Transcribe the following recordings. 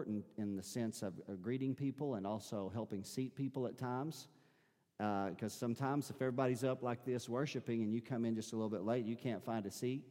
important in the sense of, of greeting people and also helping seat people at times. Because uh, sometimes if everybody's up like this worshiping and you come in just a little bit late, you can't find a seat.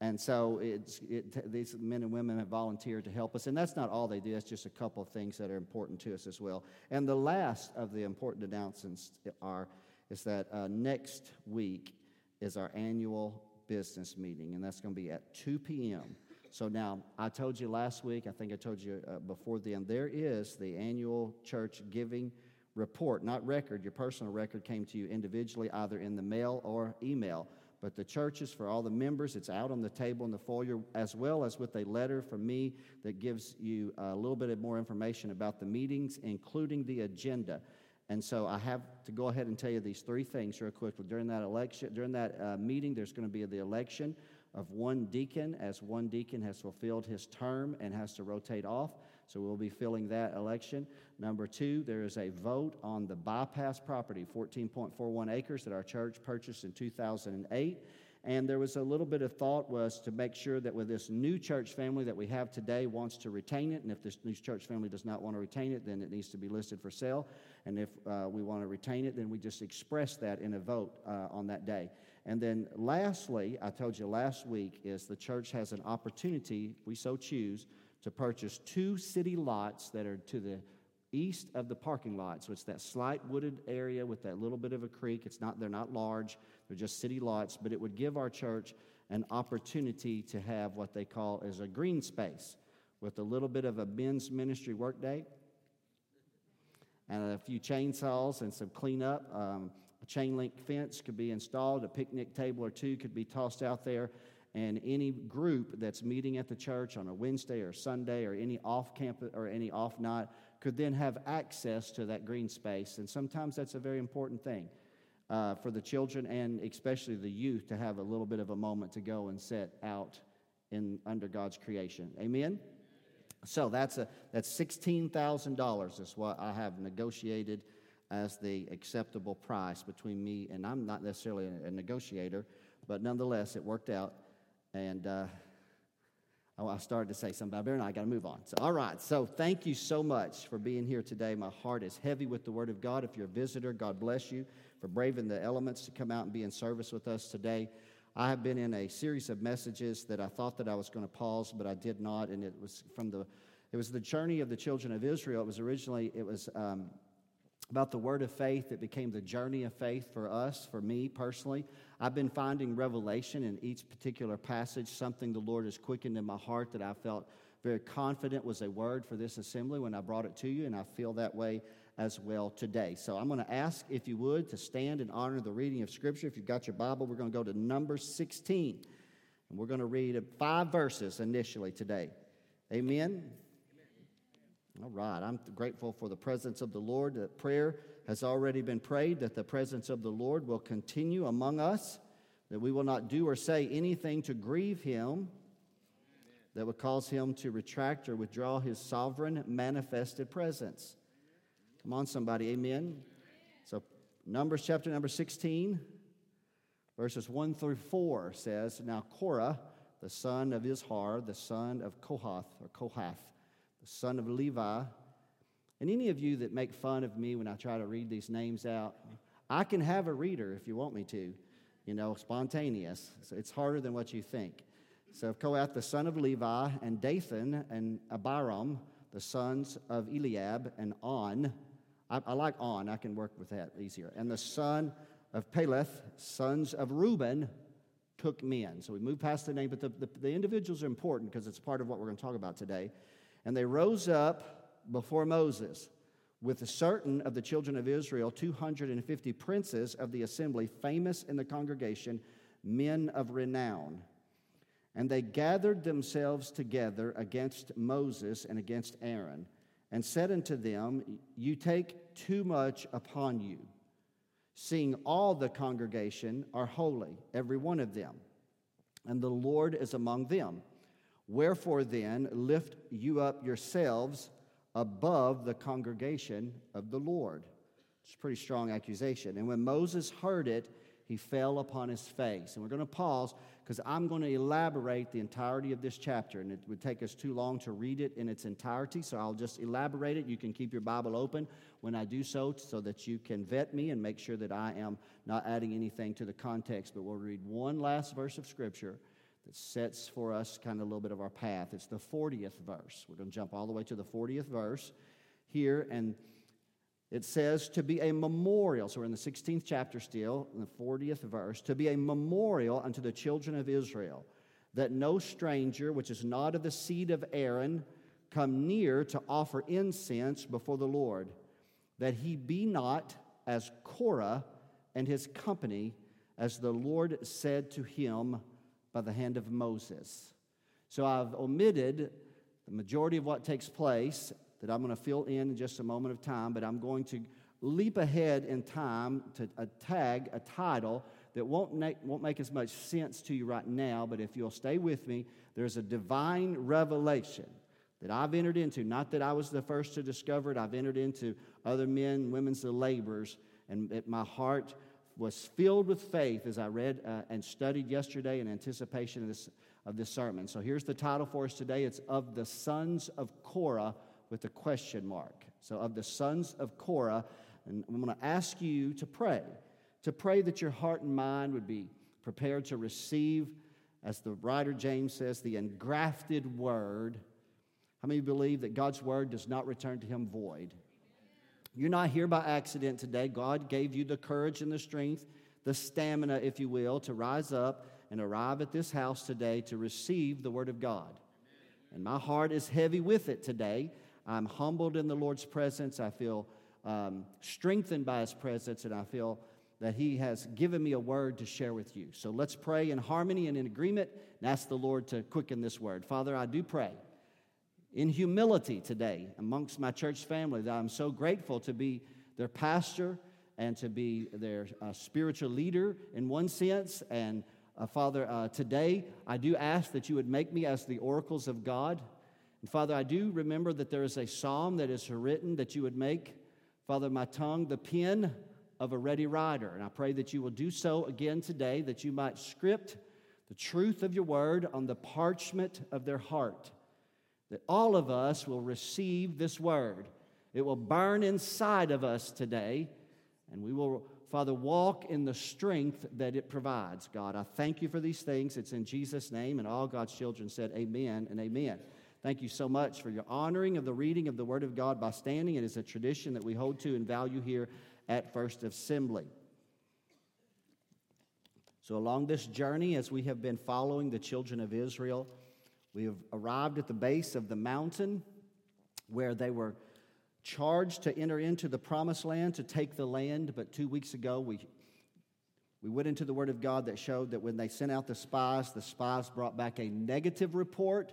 And so it's, it, these men and women have volunteered to help us. And that's not all they do, that's just a couple of things that are important to us as well. And the last of the important announcements are, is that uh, next week is our annual business meeting, and that's going to be at 2 p.m. So now, I told you last week, I think I told you uh, before then, there is the annual church giving report, not record. Your personal record came to you individually, either in the mail or email. But the churches, for all the members, it's out on the table in the foyer, as well as with a letter from me that gives you a little bit of more information about the meetings, including the agenda. And so I have to go ahead and tell you these three things real quickly. During that election, during that uh, meeting, there's going to be the election of one deacon, as one deacon has fulfilled his term and has to rotate off. So we'll be filling that election. Number two, there is a vote on the bypass property, 14.41 acres that our church purchased in 2008. And there was a little bit of thought was to make sure that with this new church family that we have today wants to retain it, and if this new church family does not want to retain it, then it needs to be listed for sale. And if uh, we want to retain it, then we just express that in a vote uh, on that day. And then lastly, I told you last week, is the church has an opportunity, we so choose, to purchase two city lots that are to the east of the parking lot. So it's that slight wooded area with that little bit of a creek. It's not, they're not large, they're just city lots, but it would give our church an opportunity to have what they call as a green space with a little bit of a men's ministry workday and a few chainsaws and some cleanup. Um, a chain link fence could be installed, a picnic table or two could be tossed out there, and any group that's meeting at the church on a Wednesday or Sunday or any off campus or any off night could then have access to that green space. And sometimes that's a very important thing uh, for the children and especially the youth to have a little bit of a moment to go and set out in under God's creation. Amen. So that's a that's sixteen thousand dollars is what I have negotiated as the acceptable price between me and I'm not necessarily a, negotiator, but nonetheless it worked out and uh, oh, I started to say something about Bear, and I got to move on. So, all right. So, thank you so much for being here today. My heart is heavy with the Word of God. If you're a visitor, God bless you for braving the elements to come out and be in service with us today. I have been in a series of messages that I thought that I was going to pause, but I did not, and it was from the it was the journey of the children of Israel. It was originally it was um, about the word of faith that became the journey of faith for us, for me personally. I've been finding revelation in each particular passage, something the Lord has quickened in my heart that I felt very confident was a word for this assembly when I brought it to you, and I feel that way as well today. So I'm going to ask, if you would, to stand and honor the reading of Scripture. If you've got your Bible, we're going to go to number 16, and we're going to read five verses initially today. Amen. All right, I'm grateful for the presence of the Lord. That prayer has already been prayed, that the presence of the Lord will continue among us, that we will not do or say anything to grieve him that would cause him to retract or withdraw his sovereign manifested presence. Come on, somebody, amen. So, Numbers chapter number 16, verses 1 through 4 says, Now Korah, the son of Izhar, the son of Kohath, or Kohath, son of Levi. And any of you that make fun of me when I try to read these names out, I can have a reader if you want me to, you know, spontaneous. So it's harder than what you think. So Kohath, the son of Levi, and Dathan and Abiram, the sons of Eliab, and On. I, I like On, I can work with that easier. And the son of Peleth, sons of Reuben, took men. So we move past the name, but the, the, the individuals are important because it's part of what we're going to talk about today. And they rose up before Moses with certain of the children of Israel, 250 princes of the assembly, famous in the congregation, men of renown. And they gathered themselves together against Moses and against Aaron, and said unto them, You take too much upon you, seeing all the congregation are holy, every one of them, and the Lord is among them. Wherefore then, lift you up yourselves above the congregation of the Lord. It's a pretty strong accusation. And when Moses heard it, he fell upon his face. And we're going to pause because I'm going to elaborate the entirety of this chapter, and it would take us too long to read it in its entirety. So I'll just elaborate it. You can keep your Bible open when I do so, so that you can vet me and make sure that I am not adding anything to the context. But we'll read one last verse of Scripture that sets for us kind of a little bit of our path. It's the 40th verse. We're going to jump all the way to the 40th verse here, and it says to be a memorial. So we're in the 16th chapter still, in the 40th verse, to be a memorial unto the children of Israel, that no stranger, which is not of the seed of Aaron, come near to offer incense before the Lord, that he be not as Korah and his company, as the Lord said to him by the hand of Moses. So I've omitted the majority of what takes place that I'm going to fill in in just a moment of time, but I'm going to leap ahead in time to a tag, a title that won't make, won't make as much sense to you right now, but if you'll stay with me, there's a divine revelation that I've entered into. Not that I was the first to discover it, I've entered into other men, women's labors, and it, my heart was filled with faith as I read uh, and studied yesterday in anticipation of this, of this sermon. So here's the title for us today it's Of the Sons of Korah with a question mark. So, of the sons of Korah, and I'm going to ask you to pray, to pray that your heart and mind would be prepared to receive, as the writer James says, the engrafted word. How many believe that God's word does not return to him void? You're not here by accident today. God gave you the courage and the strength, the stamina, if you will, to rise up and arrive at this house today to receive the word of God. And my heart is heavy with it today I'm humbled in the Lord's presence. I feel um, strengthened by His presence, and I feel that He has given me a word to share with you. So let's pray in harmony and in agreement and ask the Lord to quicken this word. Father, I do pray in humility today amongst my church family that I'm so grateful to be their pastor and to be their uh, spiritual leader in one sense. And uh, Father, uh, today I do ask that you would make me as the oracles of God. And Father, I do remember that there is a psalm that is written that you would make, Father, my tongue the pen of a ready writer. And I pray that you will do so again today, that you might script the truth of your word on the parchment of their heart, that all of us will receive this word. It will burn inside of us today, and we will, Father, walk in the strength that it provides. God, I thank you for these things. It's in Jesus' name, and all God's children said, Amen and Amen. Thank you so much for your honoring of the reading of the Word of God by standing. It is a tradition that we hold to and value here at First Assembly. So, along this journey, as we have been following the children of Israel, we have arrived at the base of the mountain where they were charged to enter into the promised land to take the land. But two weeks ago, we, we went into the Word of God that showed that when they sent out the spies, the spies brought back a negative report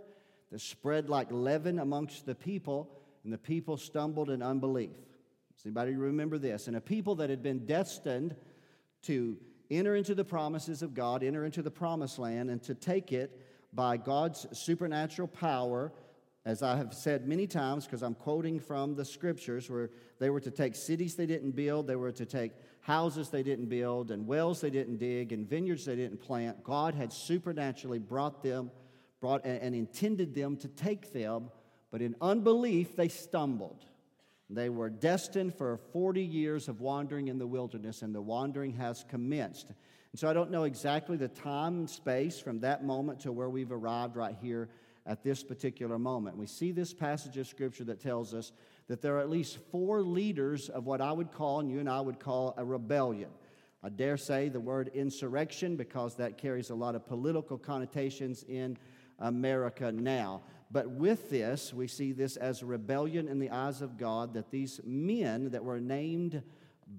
that spread like leaven amongst the people, and the people stumbled in unbelief. Does anybody remember this? And a people that had been destined to enter into the promises of God, enter into the promised land, and to take it by God's supernatural power, as I have said many times, because I'm quoting from the scriptures, where they were to take cities they didn't build, they were to take houses they didn't build, and wells they didn't dig, and vineyards they didn't plant. God had supernaturally brought them brought and intended them to take them, but in unbelief they stumbled. They were destined for 40 years of wandering in the wilderness, and the wandering has commenced. And so I don't know exactly the time and space from that moment to where we've arrived right here at this particular moment. We see this passage of Scripture that tells us that there are at least four leaders of what I would call, and you and I would call, a rebellion. I dare say the word insurrection because that carries a lot of political connotations in America now. But with this, we see this as a rebellion in the eyes of God that these men that were named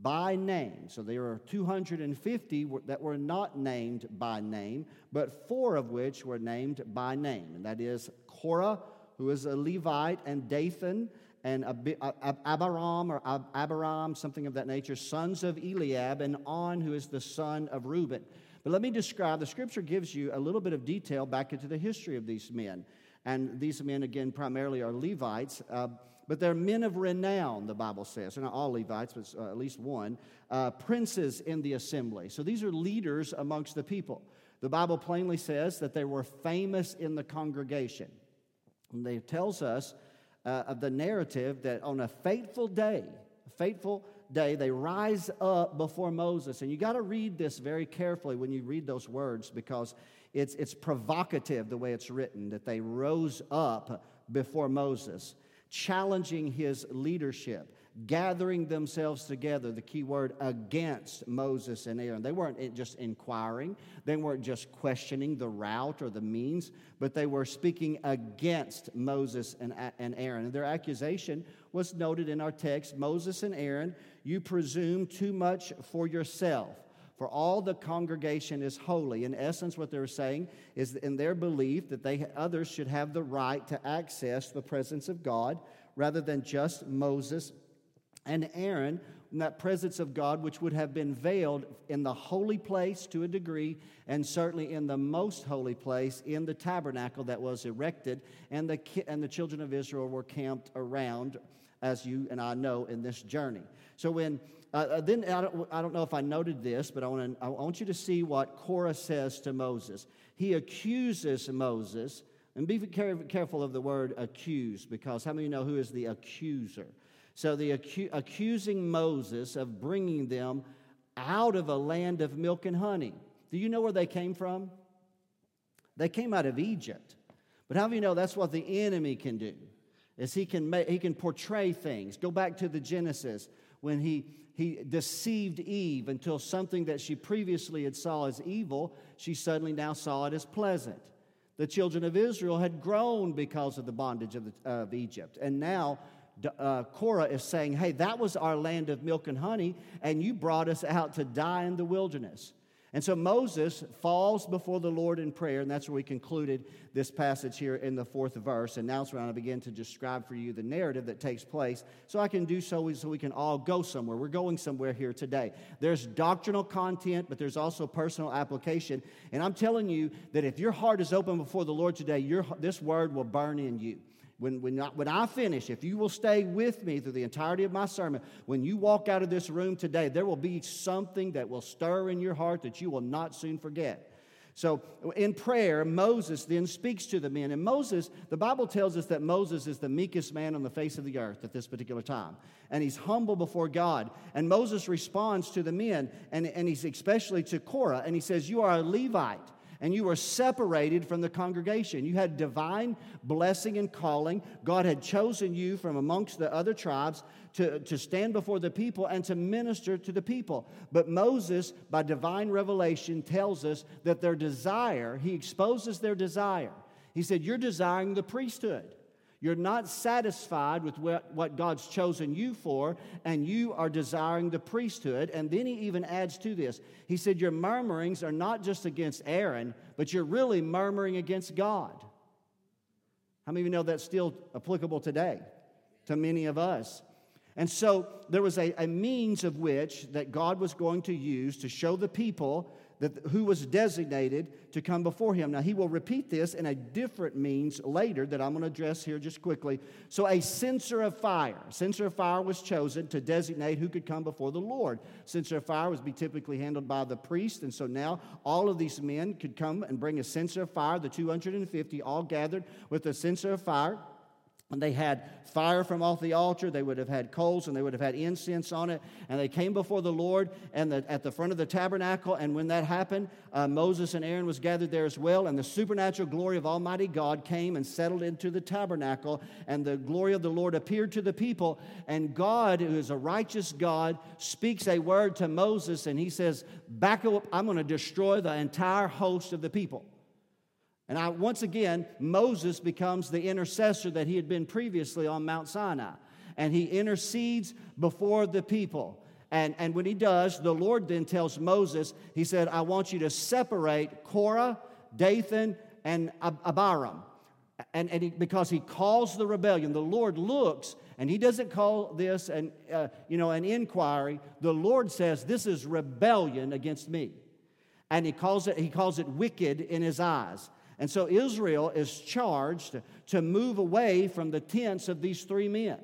by name, so there are 250 that were not named by name, but four of which were named by name, and that is Korah, who is a Levite, and Dathan, and Abiram or Abiram, something of that nature, sons of Eliab, and On, who is the son of Reuben. But let me describe the scripture gives you a little bit of detail back into the history of these men. And these men, again, primarily are Levites, uh, but they're men of renown, the Bible says. They're not all Levites, but uh, at least one. Uh, princes in the assembly. So these are leaders amongst the people. The Bible plainly says that they were famous in the congregation. And it tells us uh, of the narrative that on a fateful day, a fateful day, they rise up before Moses. And you got to read this very carefully when you read those words because it's, it's provocative the way it's written that they rose up before Moses, challenging his leadership gathering themselves together, the key word, against Moses and Aaron. They weren't just inquiring, they weren't just questioning the route or the means, but they were speaking against Moses and, Aaron. And their accusation was noted in our text Moses and Aaron, you presume too much for yourself. For all the congregation is holy. In essence, what they're saying is in their belief that they, others should have the right to access the presence of God rather than just Moses and Aaron in that presence of God, which would have been veiled in the holy place to a degree, and certainly in the most holy place in the tabernacle that was erected, and the, and the children of Israel were camped around, as you and I know in this journey. So when uh, uh then I don't, I don't know if I noted this, but I want, to, I want you to see what Korah says to Moses. He accuses Moses, and be careful of the word accuse, because how many you know who is the accuser? So the acu- accusing Moses of bringing them out of a land of milk and honey. Do you know where they came from? They came out of Egypt. But how do you know that's what the enemy can do? Is he can make, he can portray things. Go back to the Genesis when he he deceived Eve until something that she previously had saw as evil, she suddenly now saw it as pleasant. The children of Israel had grown because of the bondage of, the, of Egypt, and now uh, Korah is saying, Hey, that was our land of milk and honey, and you brought us out to die in the wilderness. And so Moses falls before the Lord in prayer, and that's where we concluded this passage here in the fourth verse. And now it's when I begin to describe for you the narrative that takes place, so I can do so so we can all go somewhere. We're going somewhere here today. There's doctrinal content, but there's also personal application. And I'm telling you that if your heart is open before the Lord today, your, this word will burn in you. When, when, I, when I finish, if you will stay with me through the entirety of my sermon, when you walk out of this room today, there will be something that will stir in your heart that you will not soon forget. So, in prayer, Moses then speaks to the men. And Moses, the Bible tells us that Moses is the meekest man on the face of the earth at this particular time. And he's humble before God. And Moses responds to the men, and, and he's especially to Korah, and he says, You are a Levite and you were separated from the congregation. You had divine blessing and calling. God had chosen you from amongst the other tribes to, to stand before the people and to minister to the people. But Moses, by divine revelation, tells us that their desire, he exposes their desire. He said, You're desiring the priesthood. You're not satisfied with what, what God's chosen you for, and you are desiring the priesthood. And then he even adds to this. He said, Your murmurings are not just against Aaron, but you're really murmuring against God. How many of you know that's still applicable today to many of us? And so there was a, a means of which that God was going to use to show the people that who was designated to come before him. Now, he will repeat this in a different means later that I'm going to address here just quickly. So, a censer of fire. Censer of fire was chosen to designate who could come before the Lord. Censer of fire was be typically handled by the priest, and so now all of these men could come and bring a censer of fire. The 250 all gathered with a censer of fire. And they had fire from off the altar. They would have had coals and they would have had incense on it. And they came before the Lord and the, at the front of the tabernacle. And when that happened, uh, Moses and Aaron was gathered there as well. And the supernatural glory of Almighty God came and settled into the tabernacle. And the glory of the Lord appeared to the people. And God, who is a righteous God, speaks a word to Moses and he says, Back up, I'm going to destroy the entire host of the people. And I, once again, Moses becomes the intercessor that he had been previously on Mount Sinai. And he intercedes before the people. And, and when he does, the Lord then tells Moses, He said, I want you to separate Korah, Dathan, and Abiram. And, and he, because he calls the rebellion, the Lord looks and he doesn't call this an, uh, you know, an inquiry. The Lord says, This is rebellion against me. And he calls it, he calls it wicked in his eyes. And so Israel is charged to move away from the tents of these three men.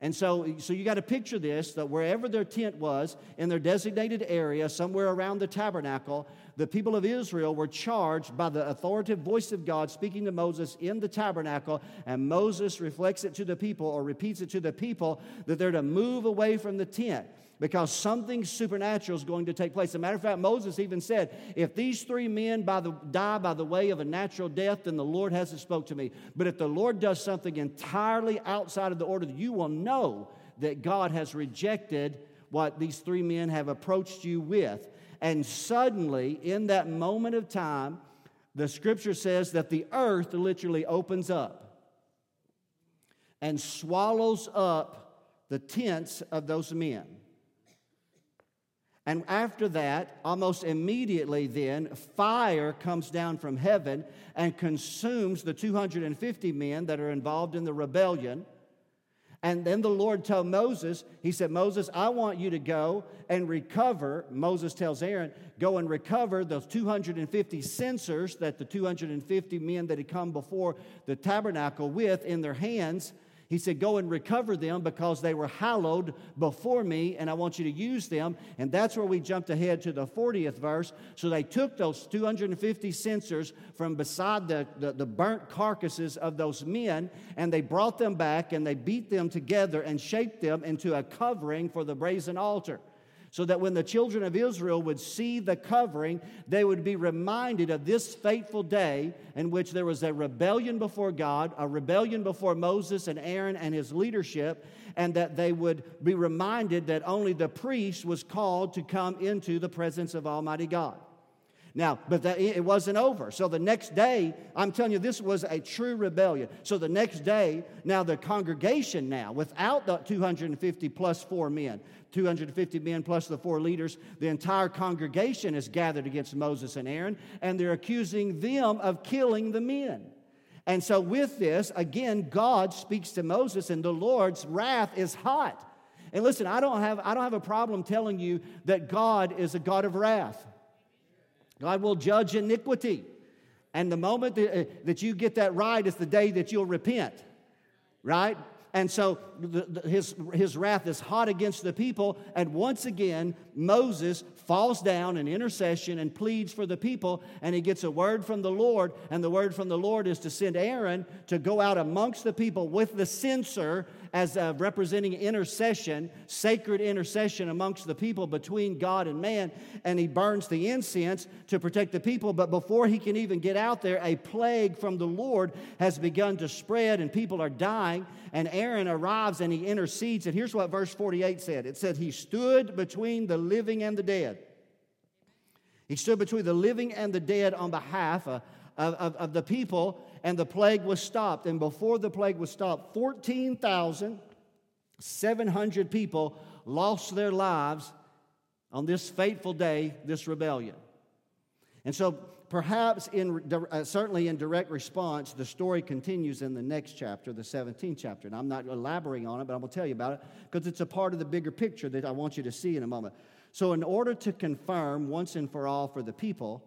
And so, so you got to picture this that wherever their tent was in their designated area, somewhere around the tabernacle, the people of Israel were charged by the authoritative voice of God speaking to Moses in the tabernacle, and Moses reflects it to the people or repeats it to the people that they're to move away from the tent because something supernatural is going to take place. As a matter of fact, Moses even said, If these three men by the, die by the way of a natural death, then the Lord hasn't spoke to me. But if the Lord does something entirely outside of the order, you will know that God has rejected what these three men have approached you with. And suddenly, in that moment of time, the scripture says that the earth literally opens up and swallows up the tents of those men. And after that, almost immediately, then, fire comes down from heaven and consumes the 250 men that are involved in the rebellion. And then the Lord told Moses, He said, Moses, I want you to go and recover. Moses tells Aaron, go and recover those 250 censers that the 250 men that had come before the tabernacle with in their hands he said, Go and recover them because they were hallowed before me, and I want you to use them. And that's where we jumped ahead to the 40th verse. So they took those 250 censers from beside the, the, the burnt carcasses of those men, and they brought them back and they beat them together and shaped them into a covering for the brazen altar so that when the children of Israel would see the covering, they would be reminded of this fateful day in which there was a rebellion before God, a rebellion before Moses and Aaron and his leadership, and that they would be reminded that only the priest was called to come into the presence of Almighty God. Now, but that, it wasn't over. So the next day, I'm telling you, this was a true rebellion. So the next day, now the congregation, now without the 250 plus four men, 250 men plus the four leaders, the entire congregation is gathered against Moses and Aaron, and they're accusing them of killing the men. And so, with this, again, God speaks to Moses, and the Lord's wrath is hot. And listen, I don't have, I don't have a problem telling you that God is a God of wrath. God will judge iniquity. And the moment that, uh, that you get that right is the day that you'll repent, right? And so the, the, his, his wrath is hot against the people. And once again, Moses falls down in intercession and pleads for the people. And he gets a word from the Lord. And the word from the Lord is to send Aaron to go out amongst the people with the censer as uh, representing intercession, sacred intercession amongst the people between God and man. And he burns the incense to protect the people. But before he can even get out there, a plague from the Lord has begun to spread, and people are dying. And Aaron arrives and he intercedes. And here's what verse 48 said it said, He stood between the living and the dead. He stood between the living and the dead on behalf of, of, of the people and the plague was stopped. And before the plague was stopped, 14,700 people lost their lives on this fateful day, this rebellion. And so, perhaps in, uh, certainly in direct response, the story continues in the next chapter, the 17th chapter. And I'm not elaborating on it, but I'm going to tell you about it because it's a part of the bigger picture that I want you to see in a moment. So, in order to confirm once and for all for the people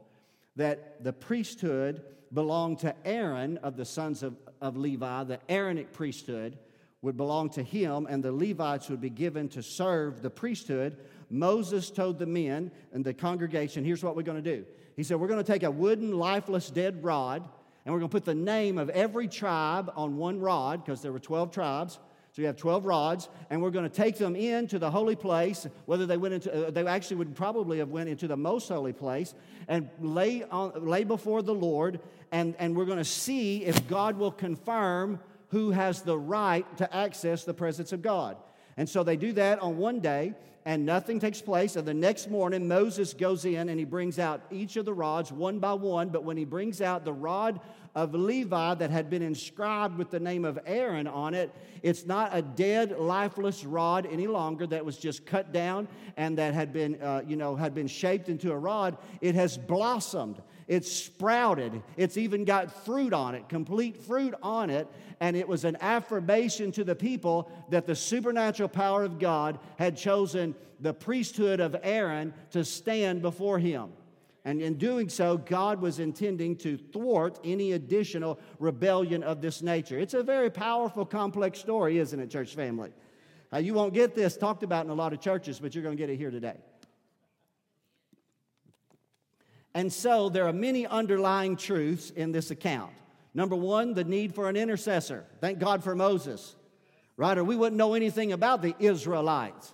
that the priesthood belonged to Aaron of the sons of, of Levi, the Aaronic priesthood would belong to him, and the Levites would be given to serve the priesthood. Moses told the men and the congregation, here's what we're going to do. He said, We're going to take a wooden, lifeless, dead rod, and we're going to put the name of every tribe on one rod, because there were 12 tribes. So you have 12 rods, and we're going to take them into the holy place. Whether they went into, uh, they actually would probably have went into the most holy place and lay, on, lay before the Lord, and, and we're going to see if God will confirm who has the right to access the presence of God. And so they do that on one day, and nothing takes place. And the next morning, Moses goes in and he brings out each of the rods one by one. But when he brings out the rod of Levi that had been inscribed with the name of Aaron on it, it's not a dead, lifeless rod any longer that was just cut down and that had been, uh, you know, had been shaped into a rod. It has blossomed. It's sprouted. It's even got fruit on it, complete fruit on it. And it was an affirmation to the people that the supernatural power of God had chosen the priesthood of Aaron to stand before him. And in doing so, God was intending to thwart any additional rebellion of this nature. It's a very powerful, complex story, isn't it, church family? Uh, you won't get this talked about in a lot of churches, but you're going to get it here today. And so there are many underlying truths in this account. Number one, the need for an intercessor. Thank God for Moses, right? Or we wouldn't know anything about the Israelites.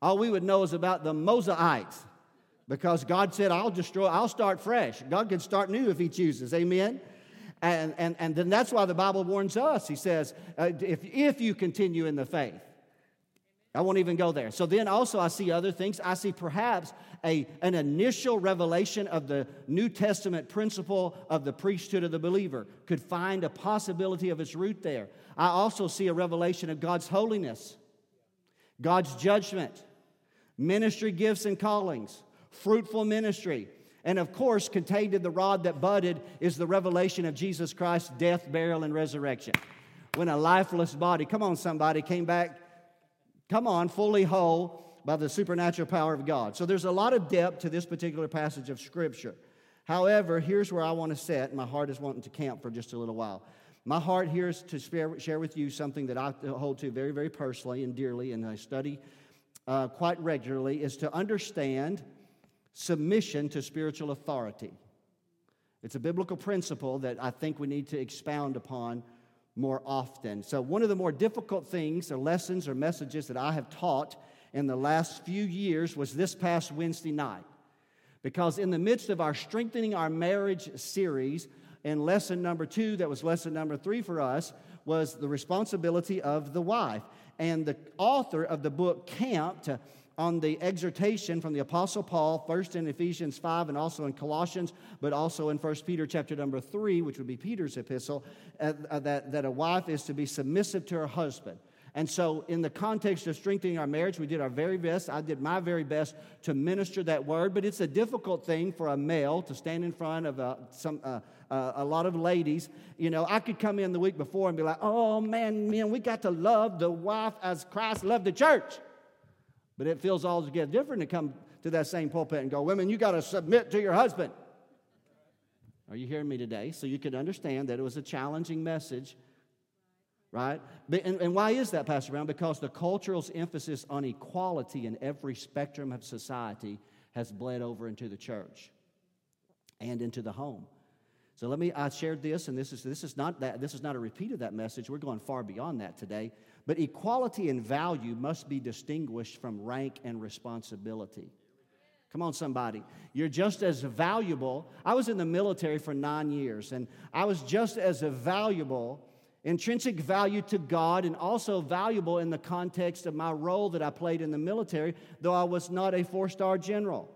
All we would know is about the Mosaites because God said, I'll destroy, I'll start fresh. God can start new if He chooses. Amen? And, and, and then that's why the Bible warns us. He says, uh, if, if you continue in the faith, I won't even go there. So then also I see other things. I see perhaps a, an initial revelation of the New Testament principle of the priesthood of the believer could find a possibility of its root there. I also see a revelation of God's holiness, God's judgment, ministry gifts and callings, fruitful ministry. And of course, contained in the rod that budded is the revelation of Jesus Christ's death, burial, and resurrection. When a lifeless body, come on, somebody, came back come on, fully whole by the supernatural power of God. So there's a lot of depth to this particular passage of Scripture. However, here's where I want to set. My heart is wanting to camp for just a little while. My heart here is to share with you something that I hold to very, very personally and dearly, and I study uh, quite regularly, is to understand submission to spiritual authority. It's a biblical principle that I think we need to expound upon more often. So, one of the more difficult things, or lessons, or messages that I have taught in the last few years was this past Wednesday night. Because in the midst of our Strengthening Our Marriage series, in lesson number two, that was lesson number three for us, was the responsibility of the wife. And the author of the book camped on the exhortation from the apostle paul first in ephesians 5 and also in colossians but also in 1 peter chapter number 3 which would be peter's epistle uh, uh, that, that a wife is to be submissive to her husband. And so in the context of strengthening our marriage we did our very best. I did my very best to minister that word but it's a difficult thing for a male to stand in front of uh, some uh, uh, a lot of ladies, you know, I could come in the week before and be like, oh man, man, we got to love the wife as Christ loved the church. But it feels altogether different to come to that same pulpit and go, Women, you got to submit to your husband. Are you hearing me today? So you can understand that it was a challenging message, right? And, and why is that, Pastor Brown? Because the cultural emphasis on equality in every spectrum of society has bled over into the church and into the home. So let me, I shared this, and this is, this is not that, this is not a repeat of that message. We're going far beyond that today. But equality and value must be distinguished from rank and responsibility. Come on, somebody. You're just as valuable. I was in the military for nine years, and I was just as valuable, intrinsic value to God, and also valuable in the context of my role that I played in the military, though I was not a four star general,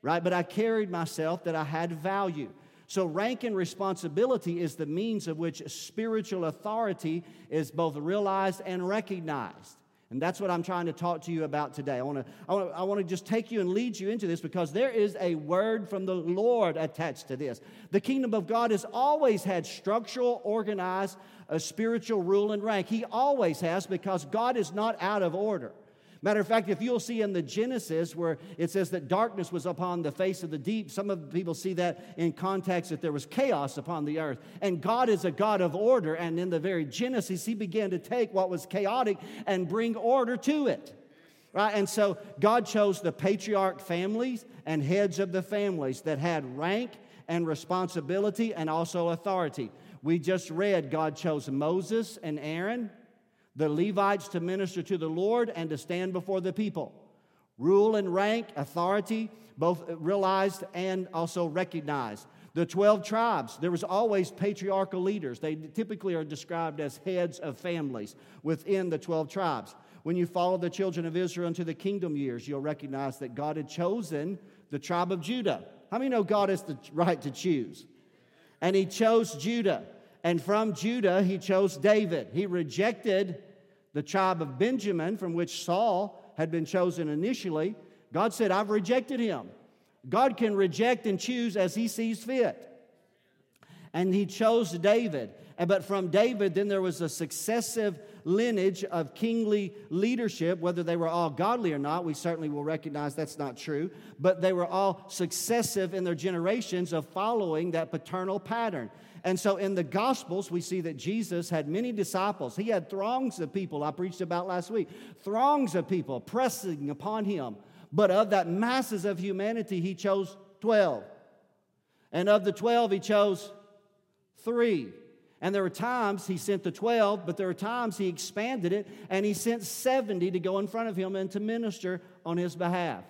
right? But I carried myself that I had value. So, rank and responsibility is the means of which spiritual authority is both realized and recognized. And that's what I'm trying to talk to you about today. I want to, I want to, I just take you and lead you into this because there is a word from the Lord attached to this. The kingdom of God has always had structural, organized, a spiritual rule and rank. He always has because God is not out of order. Matter of fact, if you'll see in the Genesis where it says that darkness was upon the face of the deep, some of the people see that in context that there was chaos upon the earth. And God is a God of order. And in the very Genesis, He began to take what was chaotic and bring order to it. Right? And so God chose the patriarch families and heads of the families that had rank and responsibility and also authority. We just read God chose Moses and Aaron the Levites to minister to the Lord and to stand before the people. Rule and rank, authority, both realized and also recognized. The 12 tribes, there was always patriarchal leaders. They typically are described as heads of families within the 12 tribes. When you follow the children of Israel into the kingdom years, you'll recognize that God had chosen the tribe of Judah. How many know God has the right to choose? And he chose Judah. And from Judah, he chose David. He rejected the tribe of Benjamin, from which Saul had been chosen initially, God said, I've rejected him. God can reject and choose as he sees fit. And he chose David. But from David, then there was a successive lineage of kingly leadership, whether they were all godly or not. We certainly will recognize that's not true. But they were all successive in their generations of following that paternal pattern. And so in the Gospels, we see that Jesus had many disciples. He had throngs of people, I preached about last week, throngs of people pressing upon him. But of that masses of humanity, he chose 12. And of the 12, he chose three. And there were times he sent the 12, but there were times he expanded it and he sent 70 to go in front of him and to minister on his behalf.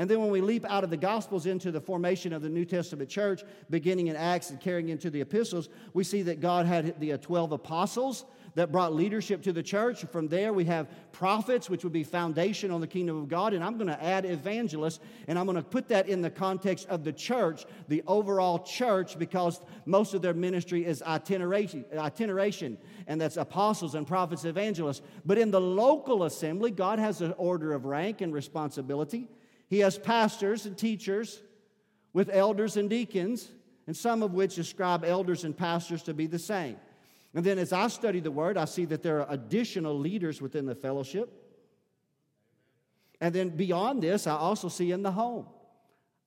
And then when we leap out of the Gospels into the formation of the New Testament church, beginning in Acts and carrying into the epistles, we see that God had the uh, 12 apostles that brought leadership to the church. From there, we have prophets, which would be foundation on the kingdom of God. And I'm going to add evangelists, and I'm going to put that in the context of the church, the overall church, because most of their ministry is itineration, itineration and that's apostles and prophets, evangelists. But in the local assembly, God has an order of rank and responsibility. He has pastors and teachers with elders and deacons, and some of which describe elders and pastors to be the same. And then as I study the word, I see that there are additional leaders within the fellowship. And then beyond this, I also see in the home.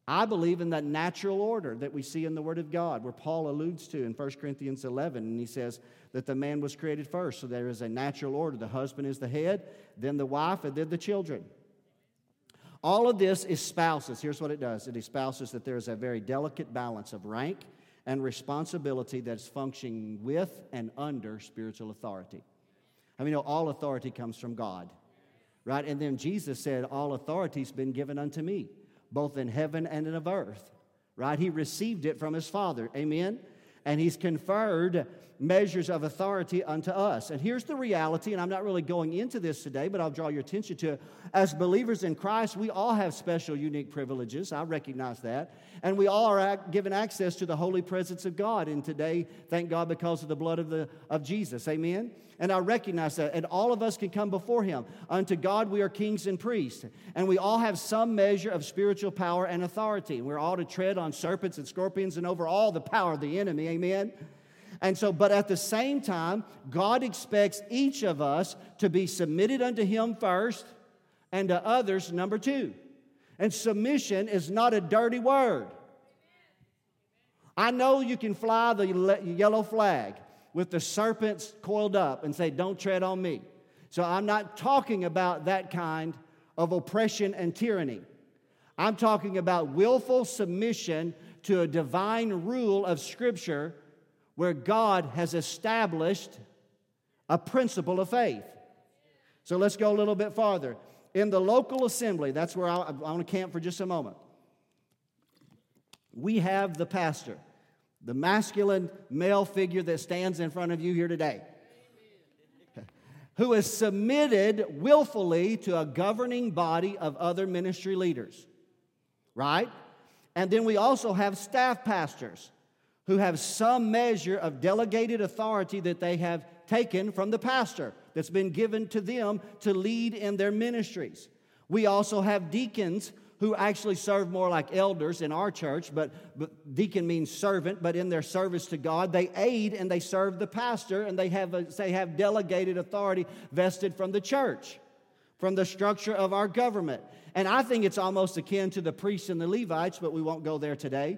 I believe in that natural order that we see in the Word of God, where Paul alludes to in 1 Corinthians 11, and he says that the man was created first. So there is a natural order. The husband is the head, then the wife, and then the children. All of this espouses, here's what it does it espouses that there is a very delicate balance of rank and responsibility that's functioning with and under spiritual authority. I mean, know, all authority comes from God, right? And then Jesus said, All authority's been given unto me, both in heaven and in earth, right? He received it from his Father. Amen? And he's conferred measures of authority unto us. And here's the reality, and I'm not really going into this today, but I'll draw your attention to it. As believers in Christ, we all have special, unique privileges. I recognize that. And we all are given access to the holy presence of God. And today, thank God, because of the blood of, the, of Jesus. Amen? And I recognize that. And all of us can come before Him. Unto God, we are kings and priests. And we all have some measure of spiritual power and authority. We're all to tread on serpents and scorpions and over all the power of the enemy. Amen? And so, but at the same time, God expects each of us to be submitted unto Him first and to others, number two. And submission is not a dirty word. I know you can fly the yellow flag with the serpents coiled up and say, Don't tread on me. So I'm not talking about that kind of oppression and tyranny. I'm talking about willful submission to a divine rule of Scripture where God has established a principle of faith. So let's go a little bit farther. In the local assembly, that's where I, I want to camp for just a moment. We have the pastor, the masculine male figure that stands in front of you here today, who is submitted willfully to a governing body of other ministry leaders, right? And then we also have staff pastors who have some measure of delegated authority that they have taken from the pastor that's been given to them to lead in their ministries. We also have deacons who actually serve more like elders in our church, but, but, deacon means servant, but in their service to God, they aid and they serve the pastor and they have, a, they have delegated authority vested from the church, from the structure of our government. And I think it's almost akin to the priests and the Levites, but we won't go there today.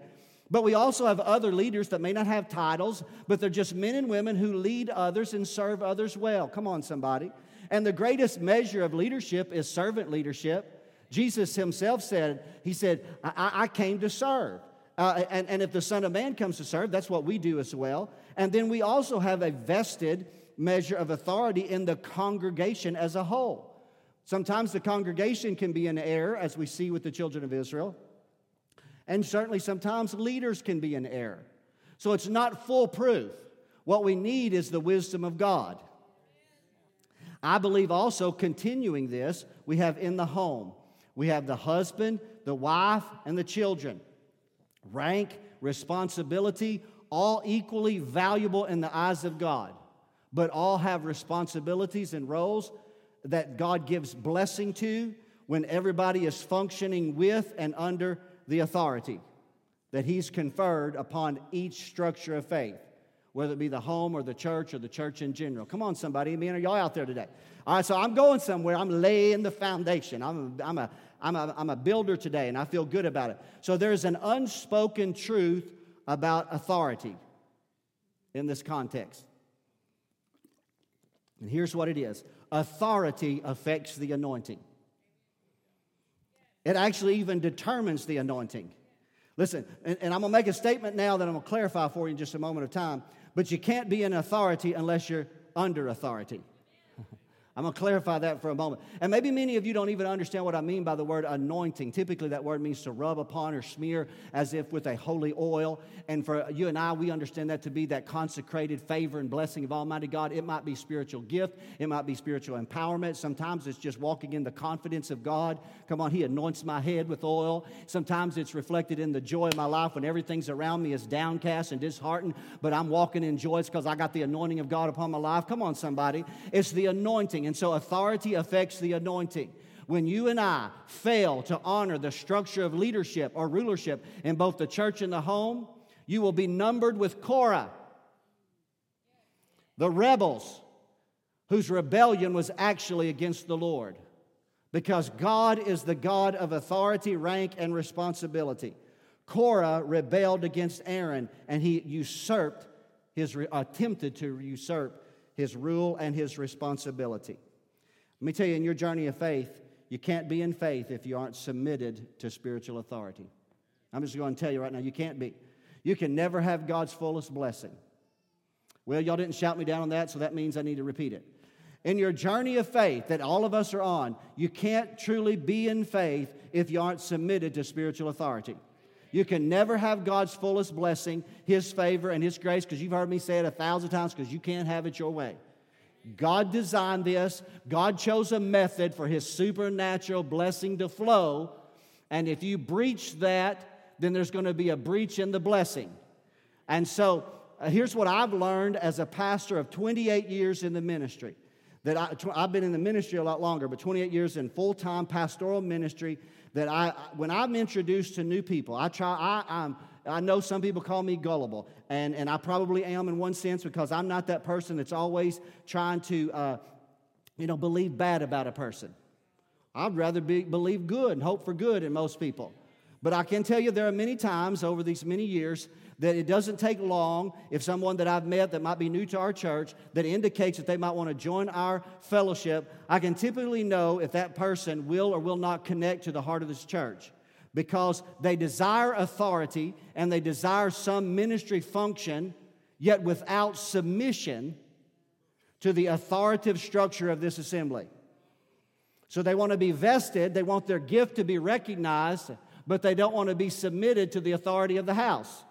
But we also have other leaders that may not have titles, but they're just men and women who lead others and serve others well. Come on, somebody. And the greatest measure of leadership is servant leadership. Jesus himself said, He said, I, I came to serve. Uh, and, and if the Son of Man comes to serve, that's what we do as well. And then we also have a vested measure of authority in the congregation as a whole. Sometimes the congregation can be in error, as we see with the children of Israel. And certainly sometimes leaders can be in error. So it's not foolproof. What we need is the wisdom of God. I believe also continuing this, we have in the home. We have the husband, the wife, and the children. Rank, responsibility, all equally valuable in the eyes of God, but all have responsibilities and roles that God gives blessing to when everybody is functioning with and under the authority that He's conferred upon each structure of faith, whether it be the home or the church or the church in general. Come on, somebody. I mean, are y'all out there today? All right, so I'm going somewhere. I'm laying the foundation. I'm a, I'm a, I'm a, I'm a builder today, and I feel good about it. So there's an unspoken truth about authority in this context. And here's what it is authority affects the anointing. It actually even determines the anointing. Listen, and, and I'm going to make a statement now that I'm going to clarify for you in just a moment of time. But you can't be in authority unless you're under authority. I'm going to clarify that for a moment. And maybe many of you don't even understand what I mean by the word anointing. Typically, that word means to rub upon or smear as if with a holy oil. And for you and I, we understand that to be that consecrated favor and blessing of Almighty God. It might be spiritual gift, it might be spiritual empowerment. Sometimes it's just walking in the confidence of God. Come on, He anoints my head with oil. Sometimes it's reflected in the joy of my life when everything's around me is downcast and disheartened, but I'm walking in joy. Because I got the anointing of God upon my life. Come on, somebody. It's the anointing. And so authority affects the anointing. When you and I fail to honor the structure of leadership or rulership in both the church and the home, you will be numbered with Korah, the rebels whose rebellion was actually against the Lord. Because God is the God of authority, rank, and responsibility. Korah rebelled against Aaron and he usurped his, attempted to usurp his rule and his responsibility. Let me tell you, in your journey of faith, you can't be in faith if you aren't submitted to spiritual authority. I'm just going to tell you right now, you can't be. You can never have God's fullest blessing. Well, y'all didn't shout me down on that, so that means I need to repeat it. In your journey of faith that all of us are on, you can't truly be in faith if you aren't submitted to spiritual authority. You can never have God's fullest blessing, His favor, and His grace, because you've heard me say it a thousand times, because you can't have it your way. God designed this, God chose a method for His supernatural blessing to flow, and if you breach that, then there's going to be a breach in the blessing. And so, uh, here's what I've learned as a pastor of 28 years in the ministry. That I, I've been in the ministry a lot longer, but 28 years in full time pastoral ministry that I, when I'm introduced to new people, I try, I, I'm, I know some people call me gullible, and, and I probably am in one sense because I'm not that person that's always trying to, uh, you know, believe bad about a person. I'd rather be, believe good and hope for good in most people. But I can tell you there are many times over these many years that it doesn't take long if someone that I've met that might be new to our church that indicates that they might want to join our fellowship, I can typically know if that person will or will not connect to the heart of this church because they desire authority and they desire some ministry function, yet without submission to the authoritative structure of this assembly. So they want to be vested, they want their gift to be recognized, but they don't want to be submitted to the authority of the house.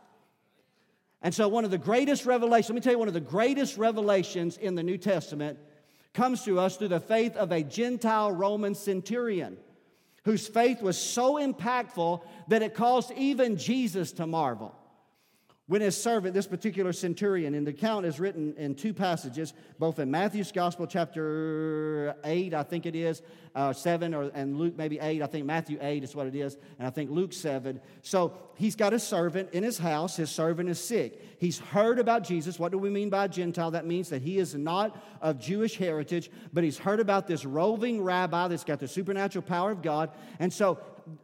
And so, one of the greatest revelations, let me tell you, one of the greatest revelations in the New Testament comes to us through the faith of a Gentile Roman centurion whose faith was so impactful that it caused even Jesus to marvel when his servant, this particular centurion, and the account is written in two passages, both in Matthew's Gospel, chapter 8, I think it is, uh, 7, or, and Luke maybe 8. I think Matthew 8 is what it is, and I think Luke 7. So he's got a servant in his house. His servant is sick. He's heard about Jesus. What do we mean by Gentile? That means that he is not of Jewish heritage, but he's heard about this roving rabbi that's got the supernatural power of God. And so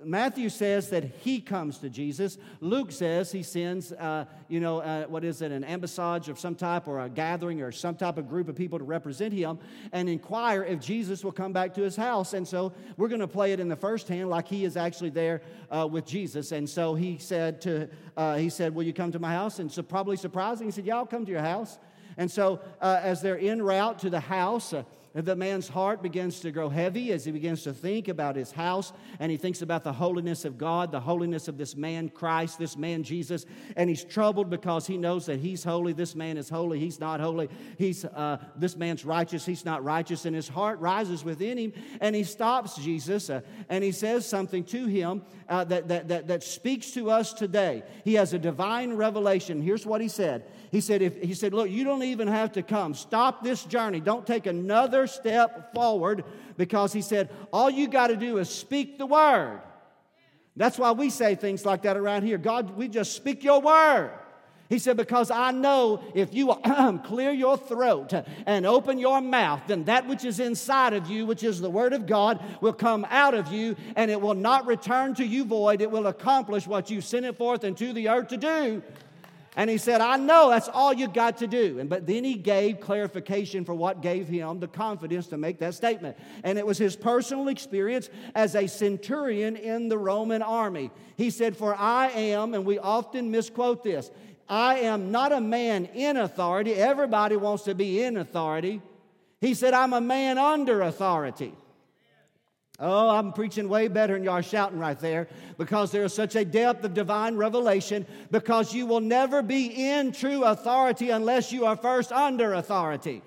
Matthew says that he comes to Jesus. Luke says he sends, uh, you know, uh, what is it, an ambassage of some type or a gathering or some type of group of people to represent him and inquire if Jesus will come back to his house. And so we're going to play it in the first hand like he is actually there uh, with Jesus. And so he said to, uh, he said, will you come to my house? And so probably surprising, he said, yeah, I'll come to your house. And so uh, as they're en route to the house, uh, the man's heart begins to grow heavy as he begins to think about his house and he thinks about the holiness of God, the holiness of this man Christ, this man Jesus. And he's troubled because he knows that he's holy, this man is holy, he's not holy. He's, uh, this man's righteous, he's not righteous. And his heart rises within him and he stops Jesus uh, and he says something to him uh, that, that, that, that speaks to us today. He has a divine revelation. Here's what he said He said, if, he said, Look, you don't even have to come. Stop this journey. Don't take another step forward because he said, All you got to do is speak the word. That's why we say things like that around here. God, we just speak your word. He said, Because I know if you clear your throat and open your mouth, then that which is inside of you, which is the Word of God, will come out of you and it will not return to you void. It will accomplish what you sent it forth into the earth to do. And he said, I know that's all you got to do. And but then he gave clarification for what gave him the confidence to make that statement. And it was his personal experience as a centurion in the Roman army. He said, For I am, and we often misquote this, I am not a man in authority. Everybody wants to be in authority. He said, I'm a man under authority. Oh, I'm preaching way better than y'all shouting right there because there is such a depth of divine revelation because you will never be in true authority unless you are first under authority.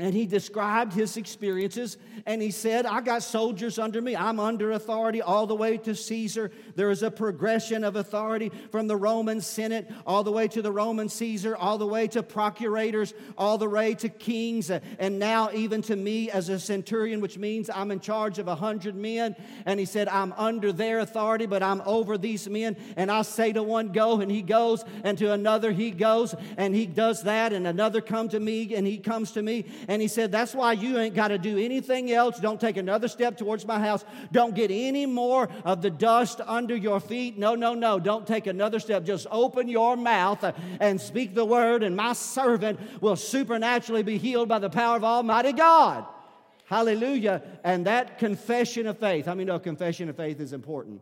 And he described his experiences and he said, I got soldiers under me. I'm under authority all the way to Caesar. There is a progression of authority from the Roman Senate all the way to the Roman Caesar, all the way to procurators, all the way to kings, and now even to me as a centurion, which means I'm in charge of a hundred men. And he said, I'm under their authority, but I'm over these men. And I say to one, go, and he goes, and to another, he goes, and he does that, and another come to me, and he comes to me and he said, That's why you ain't got to do anything else. Don't take another step towards my house. Don't get any more of the dust under your feet. No, no, no. Don't take another step. Just open your mouth and speak the word, and my servant will supernaturally be healed by the power of Almighty God. Hallelujah. And that confession of faith, I mean, no, confession of faith is important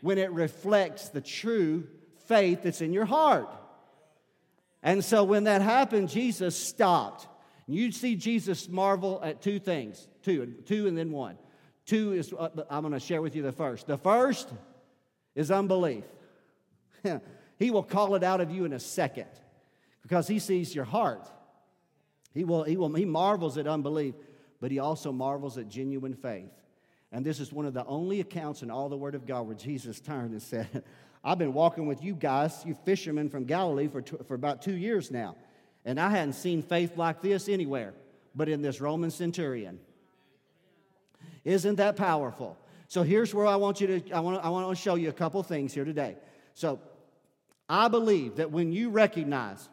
when it reflects the true faith that's in your heart. And so when that happened, Jesus stopped. You see Jesus marvel at two things two, two and then one. Two is, I'm going to share with you the first. The first is unbelief. he will call it out of you in a second because he sees your heart. He, will, he, will, he marvels at unbelief, but he also marvels at genuine faith. And this is one of the only accounts in all the Word of God where Jesus turned and said, I've been walking with you guys, you fishermen from Galilee, for, for about two years now. And I hadn't seen faith like this anywhere but in this Roman centurion. Isn't that powerful? So here's where I want you to, I want, I want to show you a couple things here today. So I believe that when you recognize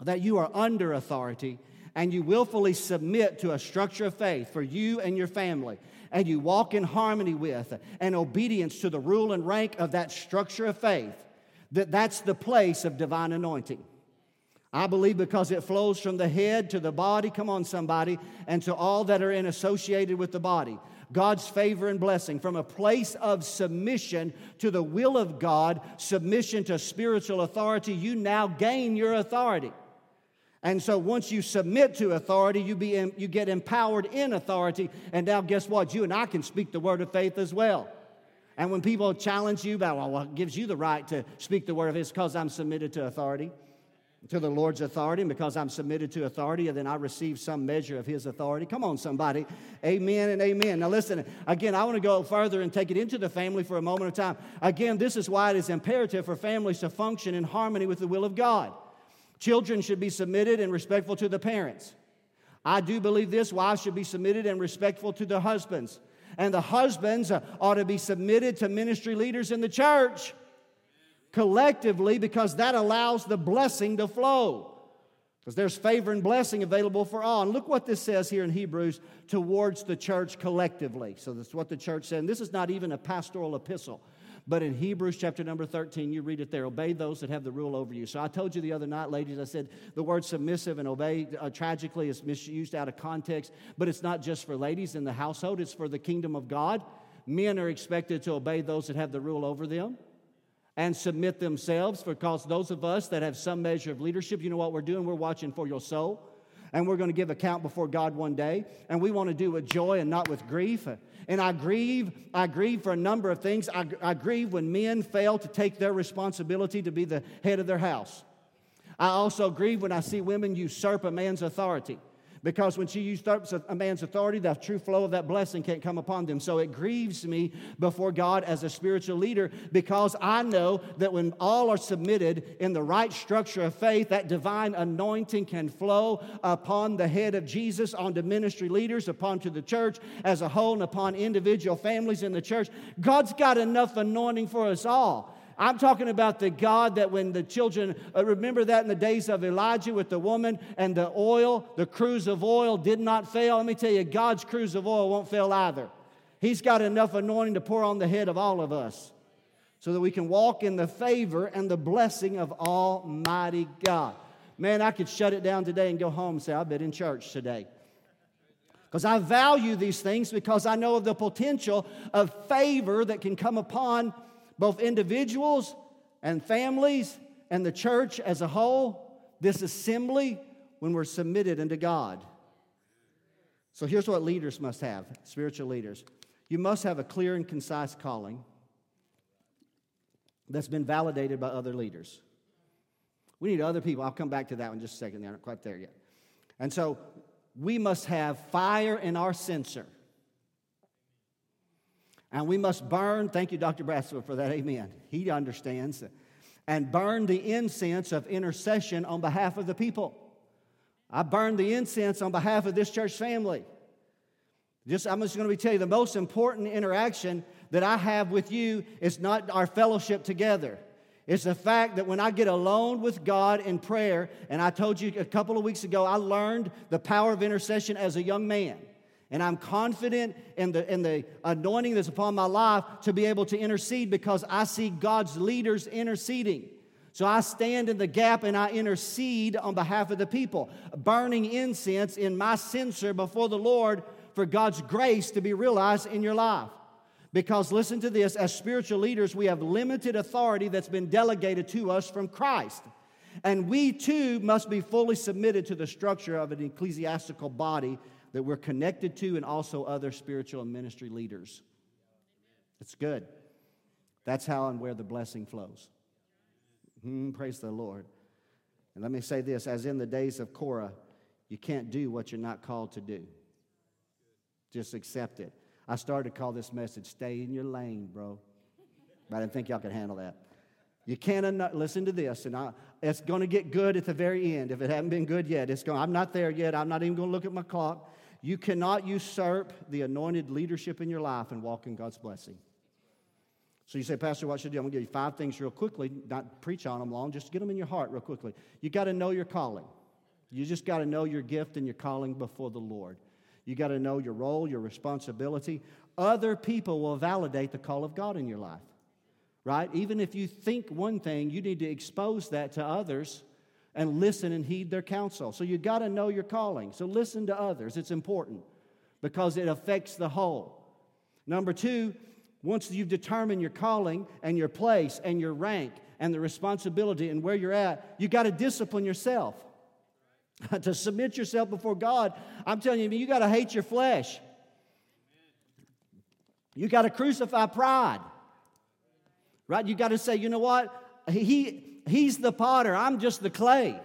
that you are under authority and you willfully submit to a structure of faith for you and your family, and you walk in harmony with and obedience to the rule and rank of that structure of faith, that that's the place of divine anointing. I believe because it flows from the head to the body, come on, somebody, and to all that are in associated with the body. God's favor and blessing from a place of submission to the will of God, submission to spiritual authority, you now gain your authority. And so once you submit to authority, you, be in, you get empowered in authority. And now, guess what? You and I can speak the word of faith as well. And when people challenge you about, well, what gives you the right to speak the word of faith? It's because I'm submitted to authority to the Lord's authority, and because I'm submitted to authority, and then I receive some measure of His authority. Come on, somebody. Amen and amen. Now, listen, again, I want to go further and take it into the family for a moment of time. Again, this is why it is imperative for families to function in harmony with the will of God. Children should be submitted and respectful to the parents. I do believe this wives should be submitted and respectful to the husbands. And the husbands uh, ought to be submitted to ministry leaders in the church collectively because that allows the blessing to flow. Because there's favor and blessing available for all. And look what this says here in Hebrews towards the church collectively. So that's what the church said. And this is not even a pastoral epistle. But in Hebrews chapter number 13, you read it there obey those that have the rule over you. So I told you the other night, ladies, I said the word submissive and obey uh, tragically is misused out of context, but it's not just for ladies in the household, it's for the kingdom of God. Men are expected to obey those that have the rule over them and submit themselves because those of us that have some measure of leadership, you know what we're doing? We're watching for your soul. And we're going to give account before God one day. And we want to do with joy and not with grief. And I grieve, I grieve for a number of things. I, I grieve when men fail to take their responsibility to be the head of their house. I also grieve when I see women usurp a man's authority because when she usurps a man's authority, the true flow of that blessing can't come upon them. So it grieves me before God as a spiritual leader because I know that when all are submitted in the right structure of faith, that divine anointing can flow upon the head of Jesus, onto ministry leaders, upon to the church as a whole, and upon individual families in the church. God's got enough anointing for us all. I'm talking about the God that when the children, uh, remember that in the days of Elijah with the woman and the oil, the cruse of oil did not fail. Let me tell you, God's cruse of oil won't fail either. He's got enough anointing to pour on the head of all of us. so that we can walk in the favor and the blessing of Almighty God. Man, I could shut it down today and go home and say, I've been in church today. Because I value these things because I know of the potential of favor that can come upon both individuals and families and the church as a whole, this assembly, when we're submitted unto God. So here's what leaders must have spiritual leaders. You must have a clear and concise calling that's been validated by other leaders. We need other people. I'll come back to that in just a second. They're not quite there yet. And so we must have fire in our censer. And we must burn, thank you, Dr. Brassfield, for that. Amen. He understands. And burn the incense of intercession on behalf of the people. I burn the incense on behalf of this church family. Just, I'm just going to be tell you the most important interaction that I have with you is not our fellowship together. It's the fact that when I get alone with God in prayer, and I told you a couple of weeks ago, I learned the power of intercession as a young man. And I'm confident in the, in the anointing that's upon my life to be able to intercede because I see God's leaders interceding. So I stand in the gap and I intercede on behalf of the people, burning incense in my censer before the Lord for God's grace to be realized in your life. Because listen to this as spiritual leaders, we have limited authority that's been delegated to us from Christ. And we too must be fully submitted to the structure of an ecclesiastical body that we're connected to and also other spiritual and ministry leaders. It's good. That's how and where the blessing flows. Mm, praise the Lord. And let me say this as in the days of Korah, you can't do what you're not called to do. Just accept it. I started to call this message, Stay in Your Lane, bro. But I didn't think y'all could handle that. You can't listen to this, and I, it's going to get good at the very end. If it hasn't been good yet, it's going. I'm not there yet. I'm not even going to look at my clock. You cannot usurp the anointed leadership in your life and walk in God's blessing. So you say, Pastor, what should I do? I'm going to give you five things real quickly, not preach on them long, just get them in your heart real quickly. You got to know your calling. You just got to know your gift and your calling before the Lord. You got to know your role, your responsibility. Other people will validate the call of God in your life, right? Even if you think one thing, you need to expose that to others and listen and heed their counsel. So you got to know your calling. So listen to others. It's important because it affects the whole. Number two, once you've determined your calling and your place and your rank and the responsibility and where you're at, you got to discipline yourself. to submit yourself before God, I'm telling you, you got to hate your flesh. You got to crucify pride. Right? You got to say, you know what? He, He's the potter, I'm just the clay.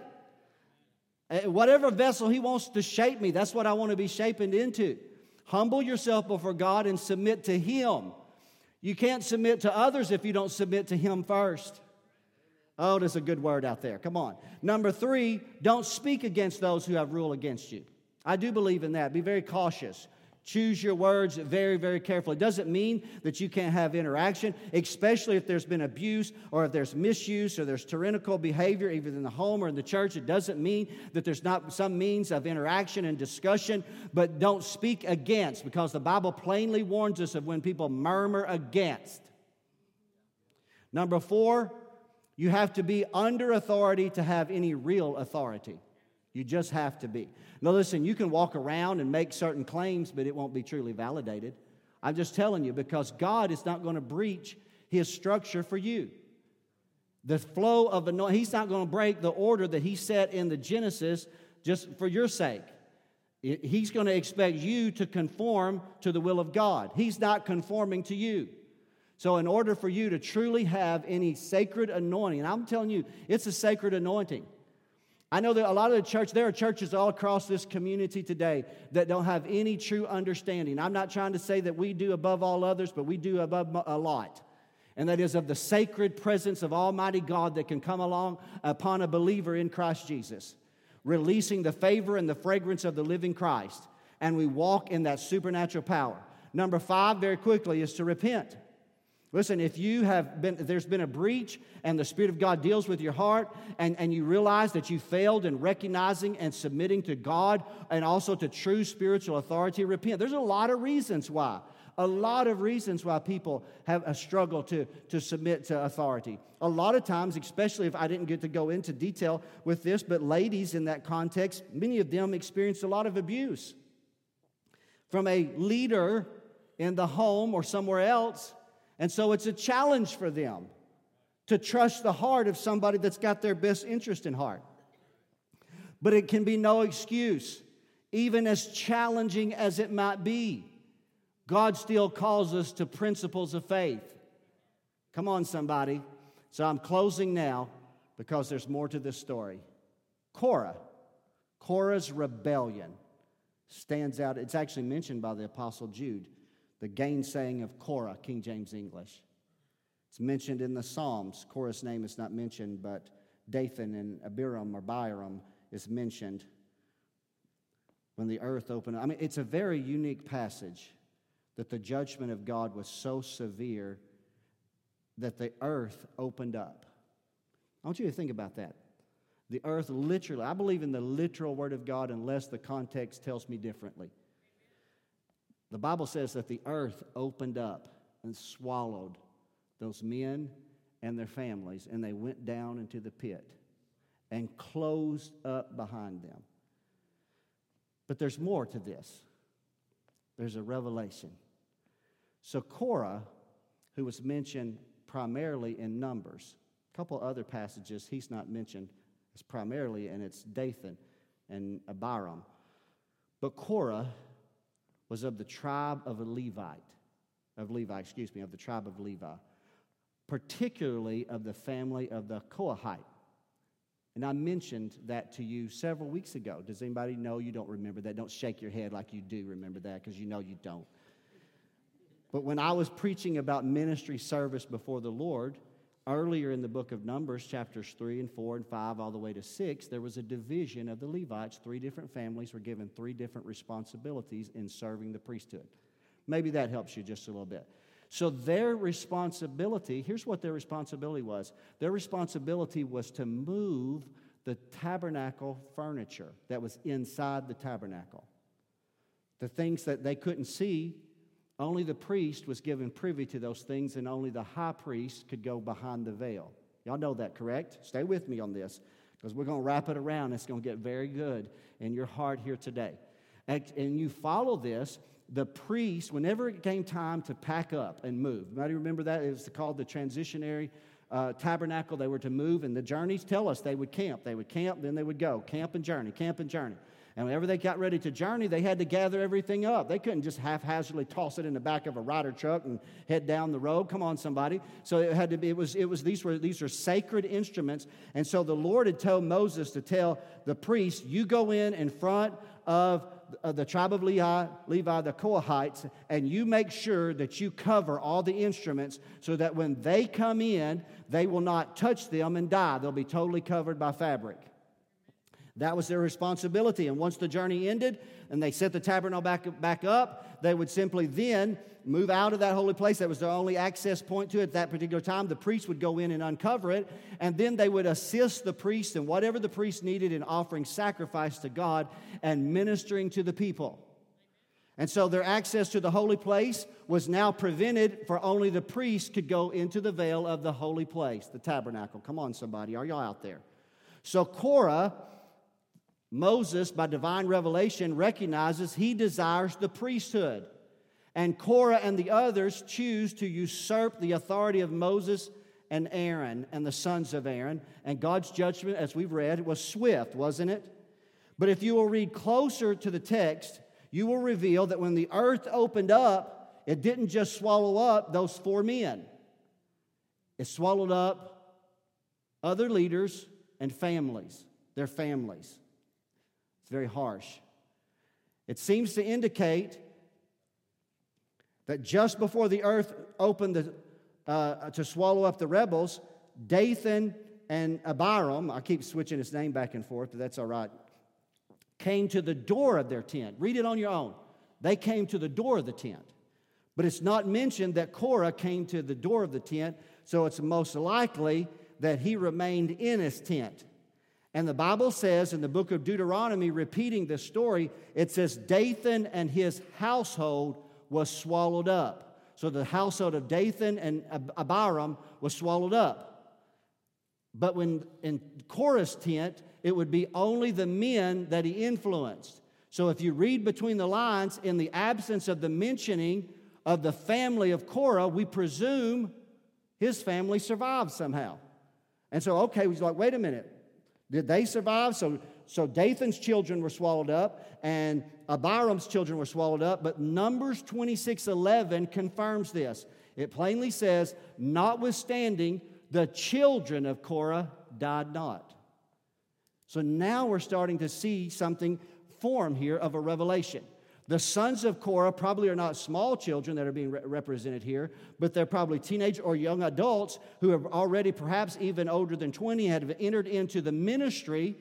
Uh, whatever vessel He wants to shape me, that's what I want to be shaped into. Humble yourself before God and submit to Him. You can't submit to others if you don't submit to Him first. Oh, there's a good word out there. Come on. Number three, don't speak against those who have rule against you. I do believe in that. Be very cautious. Choose your words very, very carefully. It doesn't mean that you can't have interaction, especially if there's been abuse or if there's misuse or there's tyrannical behavior, either in the home or in the church. It doesn't mean that there's not some means of interaction and discussion, but don't speak against because the Bible plainly warns us of when people murmur against. Number four, you have to be under authority to have any real authority. You just have to be. Now, listen, you can walk around and make certain claims, but it won't be truly validated. I'm just telling you because God is not going to breach his structure for you. The flow of anointing, he's not going to break the order that he set in the Genesis just for your sake. He's going to expect you to conform to the will of God. He's not conforming to you. So, in order for you to truly have any sacred anointing, and I'm telling you, it's a sacred anointing. I know that a lot of the church, there are churches all across this community today that don't have any true understanding. I'm not trying to say that we do above all others, but we do above a lot. And that is of the sacred presence of Almighty God that can come along upon a believer in Christ Jesus, releasing the favor and the fragrance of the living Christ. And we walk in that supernatural power. Number five, very quickly, is to repent. Listen, if you have been, there's been a breach and the Spirit of God deals with your heart and, and you realize that you failed in recognizing and submitting to God and also to true spiritual authority, repent. There's a lot of reasons why. A lot of reasons why people have a struggle to, to submit to authority. A lot of times, especially if I didn't get to go into detail with this, but ladies in that context, many of them experienced a lot of abuse from a leader in the home or somewhere else and so it's a challenge for them to trust the heart of somebody that's got their best interest in heart. But it can be no excuse, even as challenging as it might be. God still calls us to principles of faith. Come on, somebody. So I'm closing now because there's more to this story. Korah, Korah's rebellion stands out. It's actually mentioned by the Apostle Jude the gainsaying of Korah, King James English. It's mentioned in the Psalms. Korah's name is not mentioned, but Dathan and Abiram or Biram is mentioned when the earth opened. Up. I mean, it's a very unique passage that the judgment of God was so severe that the earth opened up. I want you to think about that. The earth literally, I believe in the literal word of God unless the context tells me differently. The Bible says that the earth opened up and swallowed those men and their families, and they went down into the pit and closed up behind them. But there's more to this. There's a revelation. So Korah, who was mentioned primarily in Numbers, a couple other passages he's not mentioned as primarily, and it's Dathan and Abiram. But Korah was of the tribe of a Levite, of Levi, excuse me, of the tribe of Levi, particularly of the family of the Kohathite. And I mentioned that to you several weeks ago. Does anybody know you don't remember that? Don't shake your head like you do remember that because you know you don't. But when I was preaching about ministry service before the Lord, Earlier in the book of Numbers, chapters 3 and 4 and 5, all the way to 6, there was a division of the Levites. Three different families were given three different responsibilities in serving the priesthood. Maybe that helps you just a little bit. So, their responsibility here's what their responsibility was their responsibility was to move the tabernacle furniture that was inside the tabernacle. The things that they couldn't see only the priest was given privy to those things, and only the high priest could go behind the veil. Y'all know that, correct? Stay with me on this because we're going to wrap it around. It's going to get very good in your heart here today. And, you follow this, the priest, whenever it came time to pack up and move, anybody remember that? It was called the transitionary uh, tabernacle. They were to move, and the journeys tell us they would camp. They would camp, then they would go. Camp and journey, camp and journey. And whenever they got ready to journey, they had to gather everything up. They couldn't just haphazardly toss it in the back of a Ryder truck and head down the road. Come on, somebody. So it had to be, it was, it was these were these are sacred instruments. And so the Lord had told Moses to tell the priest, you go in in front of the tribe of Levi, Levi, the Kohathites, and you make sure that you cover all the instruments so that when they come in, they will not touch them and die. They'll be totally covered by fabric. That was their responsibility. And once the journey ended and they set the tabernacle back, back up, they would simply then move out of that holy place. That was their only access point to it at that particular time. The priest would go in and uncover it, and then they would assist the priest in whatever the priest needed in offering sacrifice to God and ministering to the people. And so their access to the holy place was now prevented, for only the priest could go into the veil of the holy place, the tabernacle. Come on, somebody. Are y'all out there? So Korah Moses, by divine revelation, recognizes he desires the priesthood. And Korah and the others choose to usurp the authority of Moses and Aaron and the sons of Aaron. And God's judgment, as we've read, was swift, wasn't it? But if you will read closer to the text, you will reveal that when the earth opened up, it didn't just swallow up those four men, it swallowed up other leaders and families, their families. It's very harsh. It seems to indicate that just before the earth opened the, uh, to swallow up the rebels, Dathan and Abiram, I keep switching his name back and forth, but that's all right, came to the door of their tent. Read it on your own. They came to the door of the tent, But it's not mentioned that Korah came to the door of the tent, so it's most likely that he remained in his tent. And the Bible says in the book of Deuteronomy, repeating this story, it says, Dathan and his household was swallowed up. So the household of Dathan and Abiram was swallowed up. But when in Korah's tent, it would be only the men that he influenced. So if you read between the lines, in the absence of the mentioning of the family of Korah, we presume his family survived somehow. And so, okay, he's like, wait a minute. Did they survive? So, so Dathan's children were swallowed up, and Abiram's children were swallowed up. But Numbers 26 11 confirms this. It plainly says, notwithstanding, the children of Korah died not. So now we're starting to see something form here of a revelation. The sons of Korah probably are not small children that are being re- represented here, but they're probably teenage or young adults who have already, perhaps even older than 20, have entered into the ministry.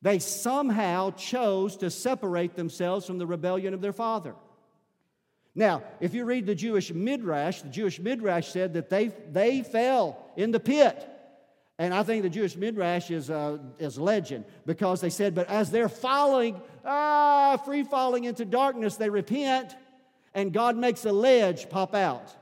They somehow chose to separate themselves from the rebellion of their father. Now, if you read the Jewish Midrash, the Jewish Midrash said that they, they fell in the pit. And I think the Jewish Midrash is, uh, is legend because they said, but as they're falling, ah, free falling into darkness, they repent and God makes a ledge pop out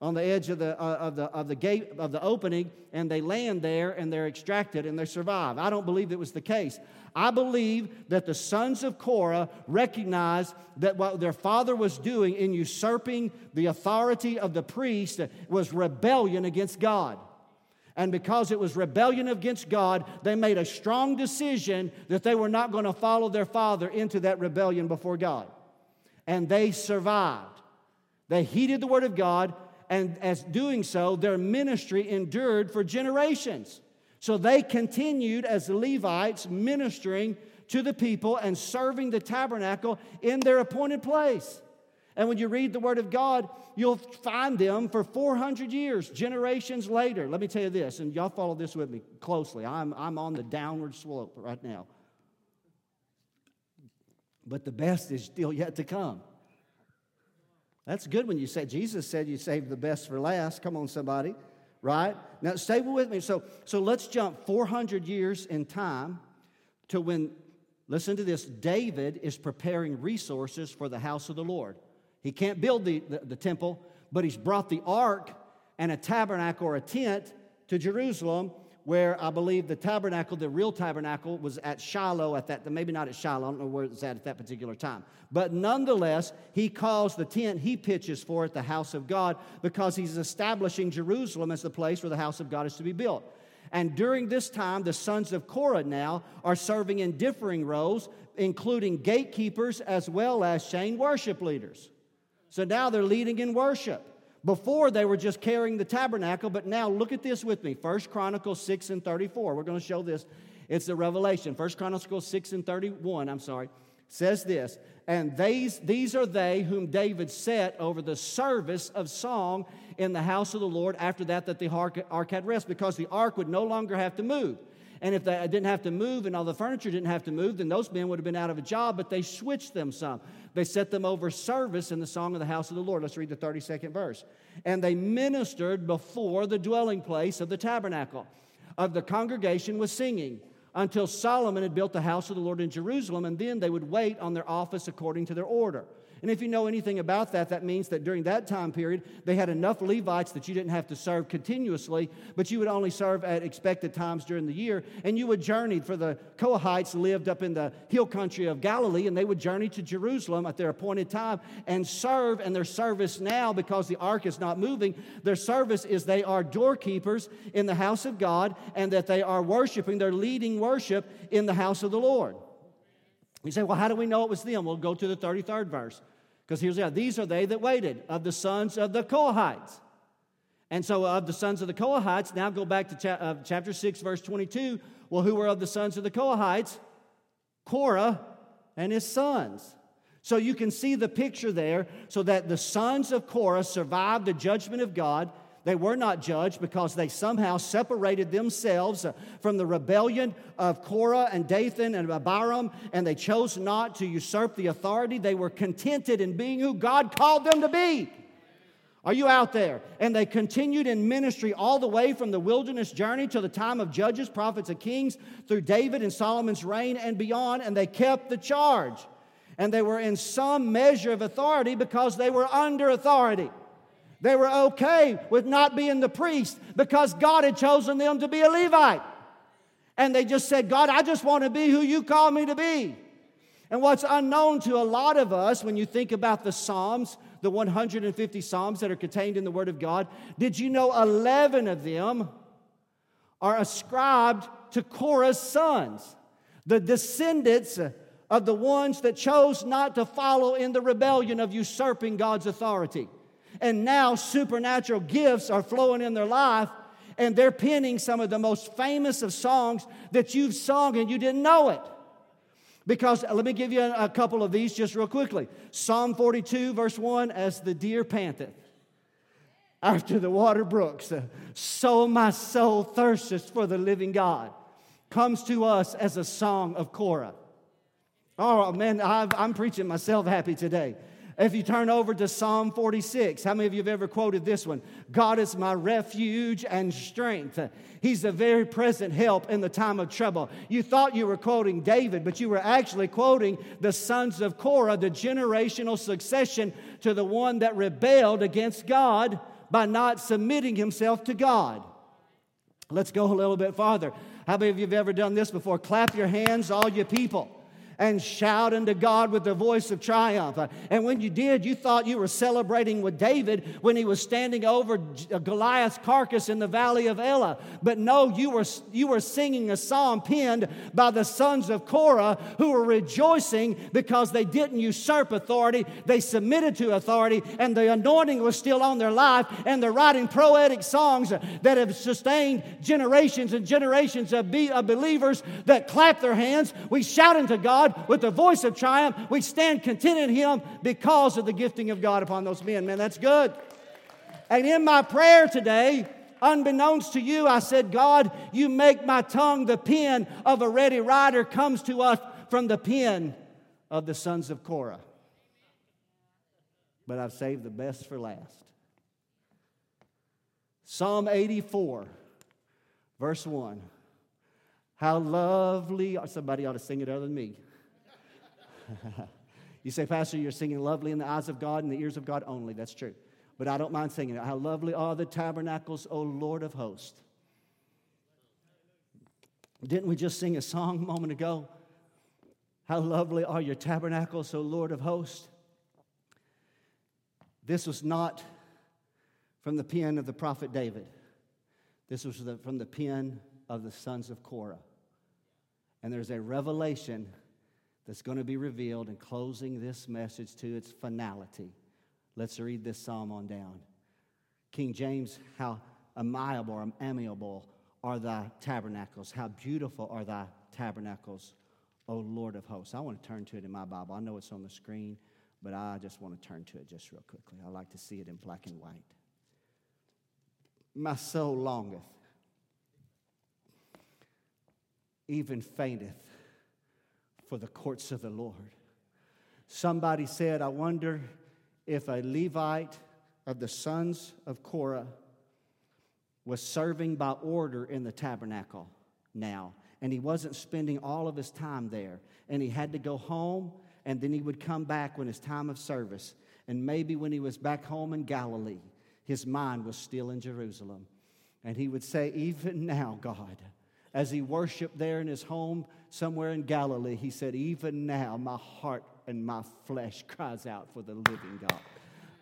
on the edge of the, uh, of, the, of the gate of the opening and they land there and they're extracted and they survive. I don't believe it was the case. I believe that the sons of Korah recognized that what their father was doing in usurping the authority of the priest was rebellion against God. And because it was rebellion against God, they made a strong decision that they were not going to follow their father into that rebellion before God. And they survived. They heeded the word of God, and as doing so, their ministry endured for generations. So they continued as Levites ministering to the people and serving the tabernacle in their appointed place. And when you read the Word of God, you'll find them for 400 years, generations later. Let me tell you this, and y'all follow this with me closely. I'm, I'm on the downward slope right now. But the best is still yet to come. That's good when you say, Jesus said you save the best for last. Come on, somebody, right? Now, stay with me. So, so let's jump 400 years in time to when, listen to this, David is preparing resources for the house of the Lord. He can't build the, the, the, temple, but he's brought the ark and a tabernacle or a tent to Jerusalem, where I believe the tabernacle, the real tabernacle, was at Shiloh at that, maybe not at Shiloh, I don't know where it's at at that particular time. But nonetheless, he calls the tent he pitches for it the house of God because he's establishing Jerusalem as the place where the house of God is to be built. And during this time, the sons of Korah now are serving in differing roles, including gatekeepers as well as chain worship leaders. So now they're leading in worship. Before they were just carrying the tabernacle, but now look at this with me. First Chronicles 6 and 34. We're going to show this. It's the Revelation. First Chronicles 6 and 31, I'm sorry, says this. And these, these are they whom David set over the service of song in the house of the Lord after that that the ark, ark had rest, because the ark would no longer have to move. And if they uh, didn't have to move and all the furniture didn't have to move, then those men would have been out of a job, but they switched them some. They set them over service in the song of the house of the Lord. Let's read the 32nd verse. And they ministered before the dwelling place of the tabernacle of the congregation was singing until Solomon had built the house of the Lord in Jerusalem, and then they would wait on their office according to their order. And if you know anything about that, that means that during that time period, they had enough Levites that you didn't have to serve continuously, but you would only serve at expected times during the year. And you would journey, for the Kohathites lived up in the hill country of Galilee, and they would journey to Jerusalem at their appointed time and serve. And their service now, because the ark is not moving, their service is they are doorkeepers in the house of God and that they are worshiping, they're leading worship in the house of the Lord. You say, well, how do we know it was them? We'll go to the 33rd verse. Because here's the these are they that waited of the sons of the Kohathites. And so, of the sons of the Kohathites, now go back to cha- uh, chapter 6, verse 22. Well, who were of the sons of the Kohathites? Korah and his sons. So you can see the picture there, so that the sons of Korah survived the judgment of God they were not judged because they somehow separated themselves uh, from the rebellion of Korah and Dathan and Abiram, and they chose not to usurp the authority. They were contented in being who God called them to be. Are you out there? And they continued in ministry all the way from the wilderness journey to the time of judges, prophets, and kings through David and Solomon's reign and beyond, and they kept the charge. And they were in some measure of authority because they were under authority. They were okay with not being the priest because God had chosen them to be a Levite. And they just said, God, I just want to be who you call me to be. And what's unknown to a lot of us when you think about the Psalms, the 150 Psalms that are contained in the Word of God, did you know 11 of them are ascribed to Korah's sons, the descendants of the ones that chose not to follow in the rebellion of usurping God's authority. And now supernatural gifts are flowing in their life, and they're penning some of the most famous of songs that you've sung and you didn't know it. Because uh, let me give you a, couple of these just real quickly. Psalm 42, verse 1 As the deer panteth after the water brooks, uh, so my soul thirsteth for the living God, comes to us as a song of Korah. Oh man, i am preaching myself happy today. If you turn over to Psalm 46, how many of you have ever quoted this one? God is my refuge and strength. He's a very present help in the time of trouble. You thought you were quoting David, but you were actually quoting the sons of Korah, the generational succession to the one that rebelled against God by not submitting himself to God. Let's go a little bit farther. How many of you have ever done this before? Clap your hands, all you people and shout unto God with the voice of triumph. And when you did, you thought you were celebrating with David when he was standing over uh, Goliath's carcass in the valley of Elah. But no, you were, you were singing a psalm penned by the sons of Korah who were rejoicing because they didn't usurp authority, they submitted to authority, and the anointing was still on their life, and they're writing poetic songs that have sustained generations and generations of, be, of believers that clap their hands. We shout unto God God with the voice of triumph. We stand content in Him because of the gifting of God upon those men. Man, that's good. And in my prayer today, unbeknownst to you, I said, God, you make my tongue the pen of a ready writer, comes to us from the pen of the sons of Korah. But I've saved the best for last. Psalm 84, verse 1. How lovely, somebody ought to sing it other than me. you say, Pastor, you're singing lovely in the eyes of God and the ears of God only. That's true. But I don't mind singing it. How lovely are the tabernacles, O Lord of hosts. Didn't we just sing a song a moment ago? How lovely are your tabernacles, O Lord of hosts. This was not from the pen of the prophet David. This was from the pen of the sons of Korah. And there's a revelation that's going to be revealed in closing this message to its finality. Let's read this psalm on down. King James, how amiable or amiable are thy tabernacles, how beautiful are thy tabernacles, O Lord of hosts. I want to turn to it in my Bible. I know it's on the screen, but I just want to turn to it just real quickly. I like to see it in black and white. My soul longeth, even fainteth for the courts of the Lord. Somebody said, I wonder if a Levite of the sons of Korah was serving by order in the tabernacle now, and he wasn't spending all of his time there, and he had to go home, and then he would come back when his time of service. And maybe when he was back home in Galilee, his mind was still in Jerusalem. And he would say, Even now, God, as he worshiped there in his home somewhere in Galilee, he said, Even now my heart and my flesh cries out for the living God.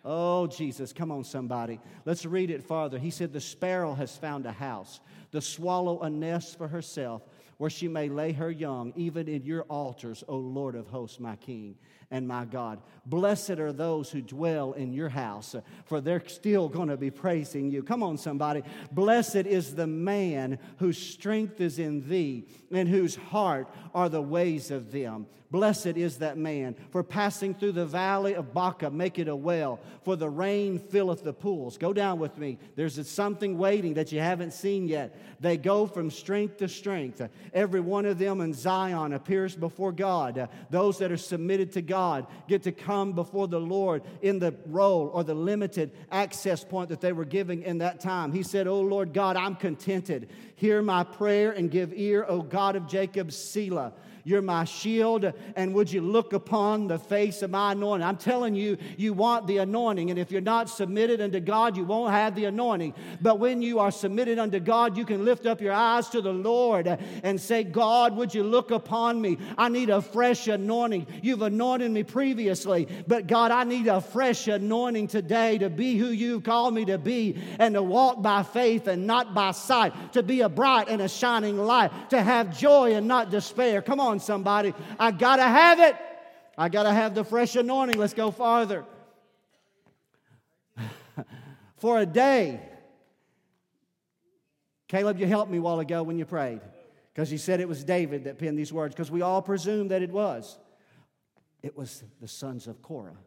Oh, Jesus, come on, somebody. Let's read it farther. He said, The sparrow has found a house, the swallow a nest for herself, where she may lay her young, even in your altars, O Lord of hosts, my King and my God. Blessed are those who dwell in your house, for they're still going to be praising you. Come on, somebody. Blessed is the man whose strength is in thee, and whose heart are the ways of them. Blessed is that man, for passing through the valley of Baca, make it a well, for the rain filleth the pools. Go down with me. There's something waiting that you haven't seen yet. They go from strength to strength. Every one of them in Zion appears before God. Those that are submitted to God God get to come before the Lord in the role or the limited access point that they were giving in that time. He said, Oh Lord God, I'm contented. Hear my prayer and give ear, O God of Jacob, Selah. You're my shield. And would you look upon the face of my anointing? I'm telling you, you want the anointing. And if you're not submitted unto God, you won't have the anointing. But when you are submitted unto God, you can lift up your eyes to the Lord and say, God, would you look upon me? I need a fresh anointing. You've anointed me previously, but God, I need a fresh anointing today to be who you've called me to be and to walk by faith and not by sight, to be a bright and a shining light, to have joy and not despair. Come on, somebody. I got to have it. I got to have the fresh anointing. Let's go farther. For a day, Caleb, you helped me a while ago when you prayed because you said it was David that penned these words because we all presume that it was. It was the sons of Korah.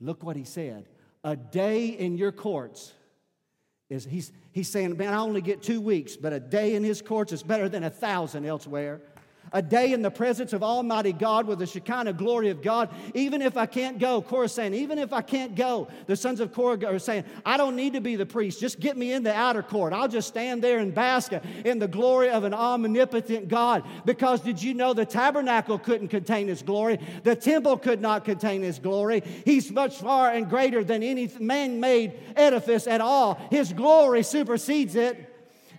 Look what he said. A day in your courts is he's, he's saying, man, I only get two weeks, but a day in his courts is better than a thousand elsewhere a day in the presence of Almighty God with the Shekinah glory of God, even if I can't go. Korah saying, even if I can't go, the sons of Korah are saying, I don't need to be the priest. Just get me in the outer court. I'll just stand there and bask in the glory of an omnipotent God. Because did you know the tabernacle couldn't contain his glory? The temple could not contain his glory. He's much far and greater than any man made edifice at all. His glory supersedes it.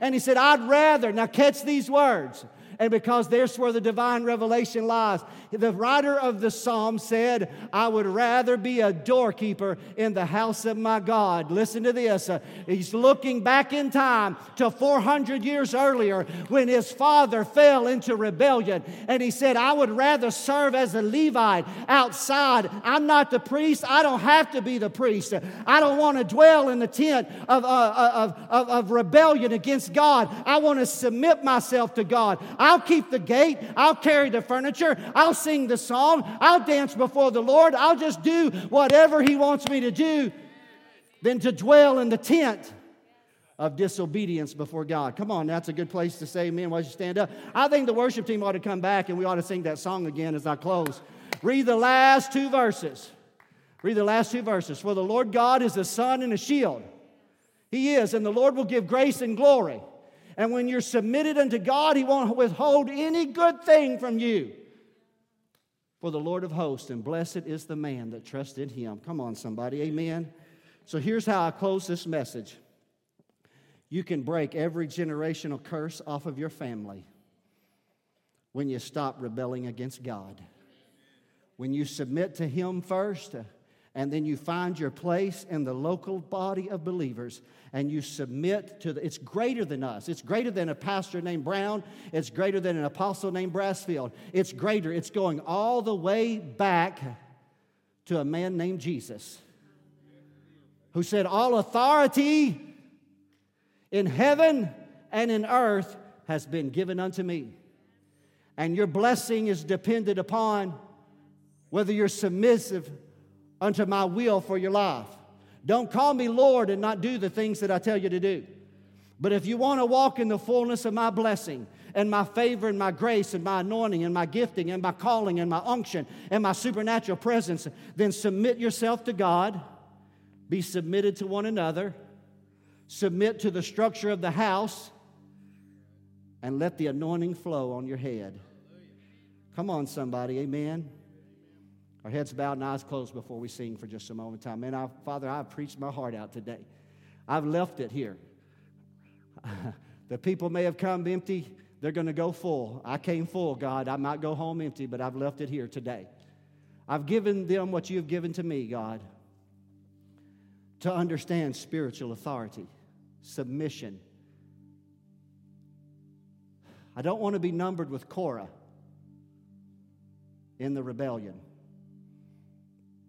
And he said, I'd rather, now catch these words and because there's where the divine revelation lies. The writer of the psalm said, I would rather be a doorkeeper in the house of my God. Listen to this. Uh, he's looking back in time to 400 years earlier when his father fell into rebellion. And he said, I would rather serve as a Levite outside. I'm not the priest. I don't have to be the priest. I don't want to dwell in the tent of, uh, of, of, of rebellion against God. I want to submit myself to God. I I'll keep the gate. I'll carry the furniture. I'll sing the song. I'll dance before the Lord. I'll just do whatever He wants me to do than to dwell in the tent of disobedience before God. Come on, that's a good place to say amen. Why don't you stand up? I think the worship team ought to come back and we ought to sing that song again as I close. Read the last two verses. Read the last two verses. For the Lord God is a sun and a shield. He is, and the Lord will give grace and glory. And when you're submitted unto God, He won't withhold any good thing from you. For the Lord of hosts, and blessed is the man that trusted Him. Come on, somebody. Amen. So here's how I close this message you can break every generational curse off of your family when you stop rebelling against God. When you submit to Him first, and then you find your place in the local body of believers and you submit to the, it's greater than us. It's greater than a pastor named Brown. It's greater than an apostle named Brassfield. It's greater. It's going all the way back to a man named Jesus who said, All authority in heaven and in earth has been given unto me. And your blessing is dependent upon whether you're submissive unto my will for your life. Don't call me Lord and not do the things that I tell you to do. But if you want to walk in the fullness of my blessing and my favor and my grace and my anointing and my gifting and my calling and my unction and my supernatural presence, then submit yourself to God, be submitted to one another, submit to the structure of the house, and let the anointing flow on your head. Come on, somebody, amen. Our heads bowed and eyes closed before we sing for just a moment time. Man, I, Father, I've preached my heart out today. I've left it here. the people may have come empty, they're going to go full. I came full, God. I might go home empty, but I've left it here today. I've given them what you've given to me, God, to understand spiritual authority, submission. I don't want to be numbered with Korah in the rebellion.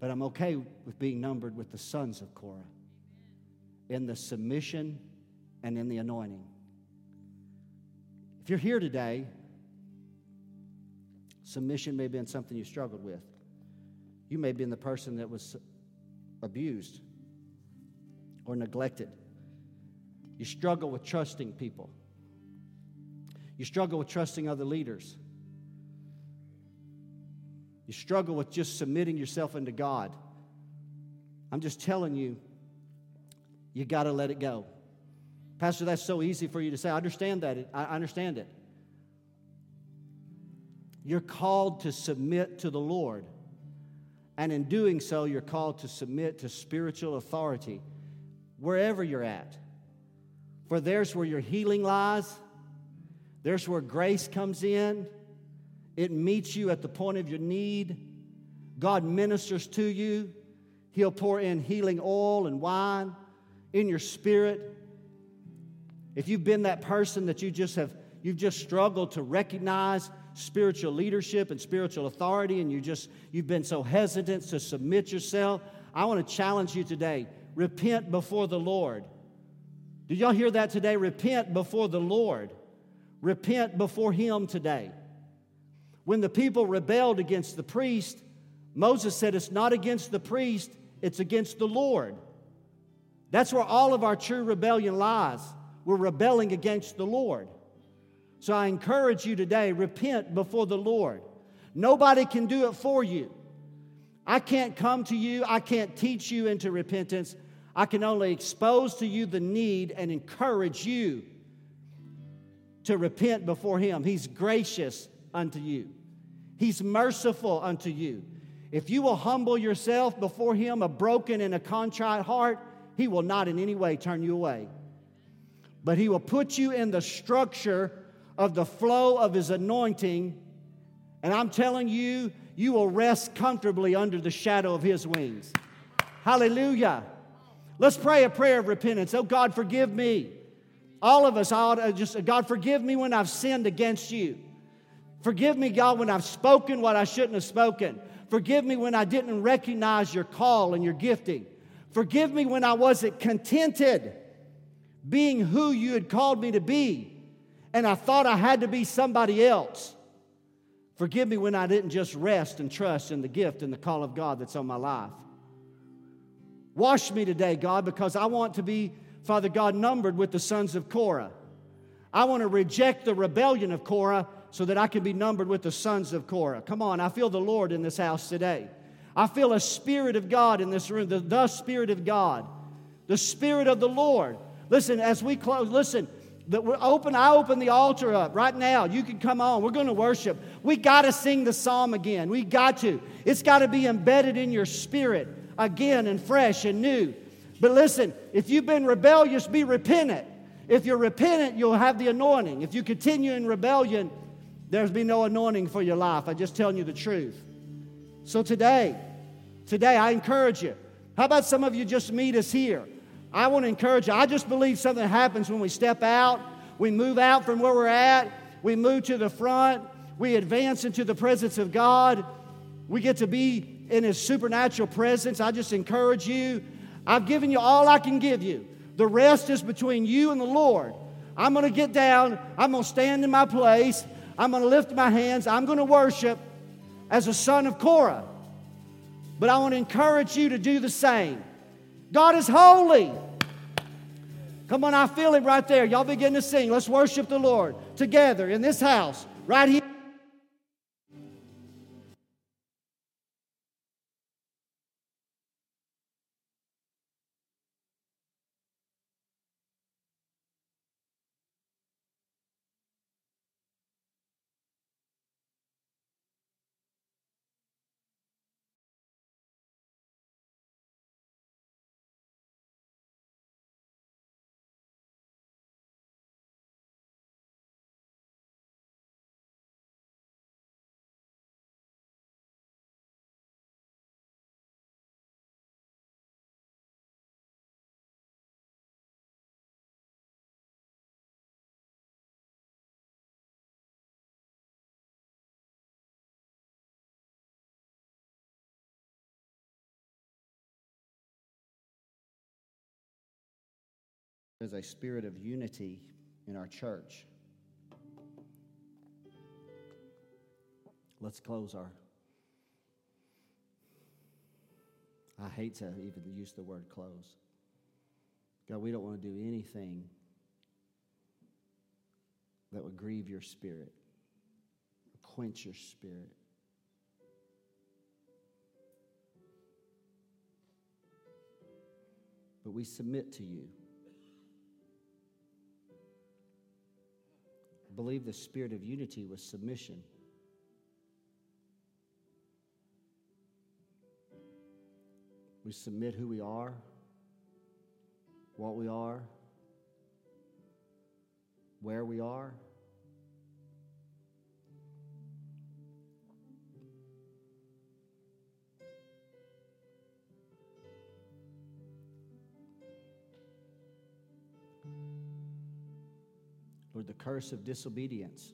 But I'm okay with being numbered with the sons of Korah in the submission and in the anointing. If you're here today, submission may have been something you struggled with. You may have been the person that was abused or neglected. You struggle with trusting people. You struggle with trusting other leaders. You struggle with just submitting yourself unto God. I'm just telling you, you got to let it go. Pastor, that's so easy for you to say. I understand that. I understand it. You're called to submit to the Lord. And in doing so, you're called to submit to spiritual authority wherever you're at. For there's where your healing lies, there's where grace comes in. It meets you at the point of your need. God ministers to you. He'll pour in healing oil and wine in your spirit. If you've been that person that you just have, you've just struggled to recognize spiritual leadership and spiritual authority, and you just you've been so hesitant to submit yourself, I want to challenge you today. Repent before the Lord. Did y'all hear that today? Repent before the Lord. Repent before Him today. When the people rebelled against the priest, Moses said, It's not against the priest, it's against the Lord. That's where all of our true rebellion lies. We're rebelling against the Lord. So I encourage you today repent before the Lord. Nobody can do it for you. I can't come to you, I can't teach you into repentance. I can only expose to you the need and encourage you to repent before Him. He's gracious unto you, He's merciful unto you. If you will humble yourself before Him, a broken and a contrite heart, He will not in any way turn you away. But He will put you in the structure of the flow of His anointing. And I'm telling you, you will rest comfortably under the shadow of His wings. Hallelujah. Let's pray a prayer of repentance. Oh, God, forgive me. All of us ought to just, uh, God, forgive me when I've sinned against you. Forgive me, God, when I've spoken what I shouldn't have spoken. Forgive me when I didn't recognize your call and your gifting. Forgive me when I wasn't contented being who you had called me to be and I thought I had to be somebody else. Forgive me when I didn't just rest and trust in the gift and the call of God that's on my life. Wash me today, God, because I want to be, Father God, numbered with the sons of Korah. I want to reject the rebellion of Korah so that I can be numbered with the sons of Korah. Come on, I feel the Lord in this house today. I feel a spirit of God in this room, the, the Spirit of God, the Spirit of the Lord. Listen, as we close, listen, that we're open, I open the altar up right now. You can come on. We're going to worship. We got to sing the psalm again. We got to. It's got to be embedded in your spirit again and fresh and new. But listen, if you've been rebellious, be repentant. If you're repentant, you'll have the anointing. If you continue in rebellion, there's be no anointing for your life. I'm just telling you the truth. So today, today I encourage you. How about some of you just meet us here? I want to encourage you. I just believe something happens when we step out, we move out from where we're at, we move to the front, we advance into the presence of God. We get to be in His supernatural presence. I just encourage you. I've given you all I can give you. The rest is between you and the Lord. I'm going to get down. I'm going to stand in my place. I'm going to lift my hands. I'm going to worship as a son of Korah. But I want to encourage you to do the same. God is holy. Come on, I feel Him right there. Y'all begin to sing. Let's worship the Lord together in this house, right here. is a spirit of unity in our church. Let's close our. I hate to even use the word close. God, we don't want to do anything that would grieve your spirit, quench your spirit. But we submit to you. Believe the spirit of unity was submission. We submit who we are, what we are, where we are. Lord, the curse of disobedience.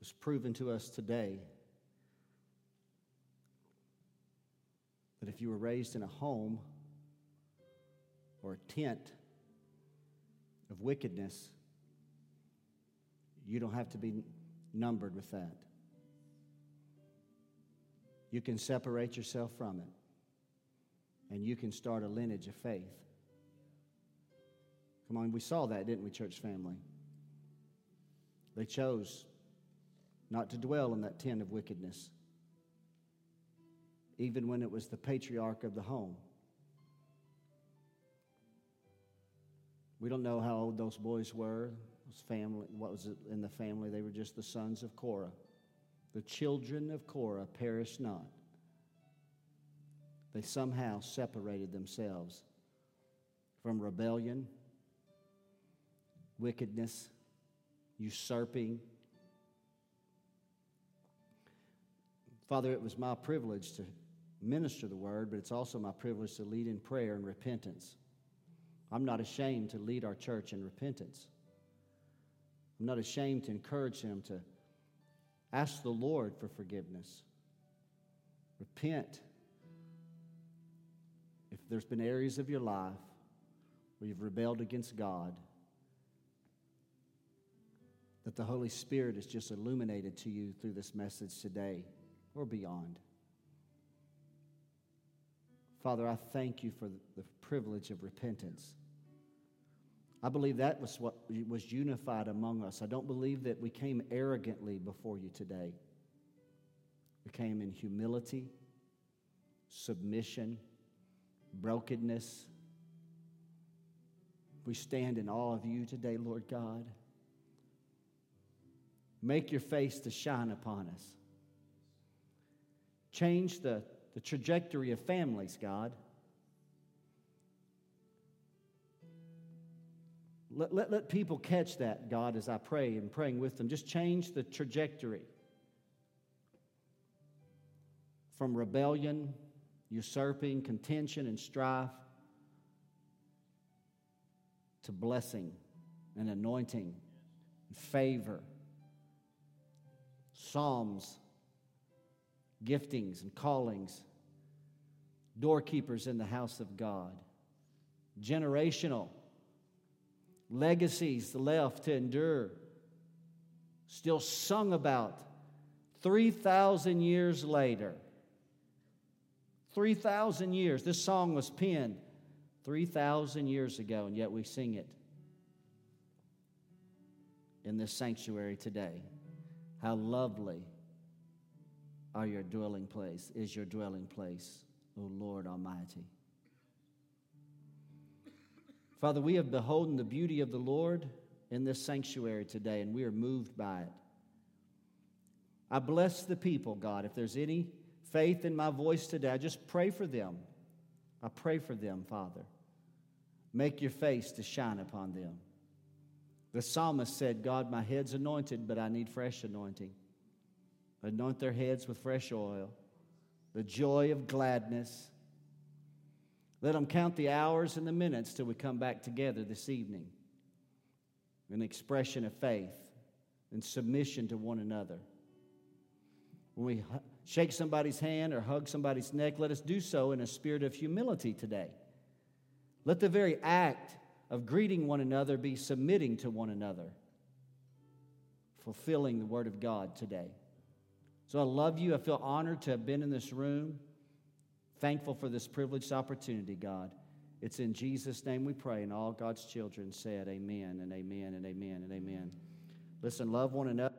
was proven to us today that if you were raised in a home or a tent of wickedness, you don't have to be numbered with that. You can separate yourself from it and you can start a lineage of faith. Come on, we saw that, didn't we, church family? They chose not to dwell in that tent of wickedness, even when it was the patriarch of the home. We don't know how old those boys were. Was family, what was it in the family? They were just the sons of Korah. The children of Korah perished not. They somehow separated themselves from rebellion, wickedness, usurping. Father, it was my privilege to minister the word, but it's also my privilege to lead in prayer and repentance. I'm not ashamed to lead our church in repentance. I'm not ashamed to encourage them to ask the Lord for forgiveness. Repent there's been areas of your life where you've rebelled against God, that the Holy Spirit is just illuminated to you through this message today or beyond. Father, I thank you for the privilege of repentance. I believe that was what was unified among us. I don't believe that we came arrogantly before you today. We came in humility, submission, brokenness. We stand in awe of you today, Lord God. Make your face to shine upon us. Change the, the trajectory of families, God. Let, let, let people catch that, God, as I pray and praying with them. Just change the trajectory from rebellion, usurping, contention, and strife to blessing and anointing and favor. Psalms, giftings, and callings, doorkeepers in the house of God, generational legacies left to endure, still sung about 3,000 years later. 3,000 years. This song was penned 3,000 years ago, and yet we sing it in this sanctuary today. How lovely are your dwelling place, is your dwelling place, O Lord Almighty. Father, we have beholden the beauty of the Lord in this sanctuary today, and we are moved by it. I bless the people, God. If there's any faith in my voice today, I just pray for them. I pray for them, Father. Make your face to shine upon them. The psalmist said, God, my head's anointed, but I need fresh anointing. Anoint their heads with fresh oil, the joy of gladness. Let them count the hours and the minutes till we come back together this evening. An expression of faith and submission to one another. When we shake somebody's hand or hug somebody's neck, let us do so in a spirit of humility today. Let the very act of greeting one another be submitting to one another, fulfilling the Word of God today. So I love you. I feel honored to have been in this room. Thankful for this privileged opportunity, God. It's in Jesus' name we pray, and all God's children said, Amen and amen and amen and amen. Listen, love one another.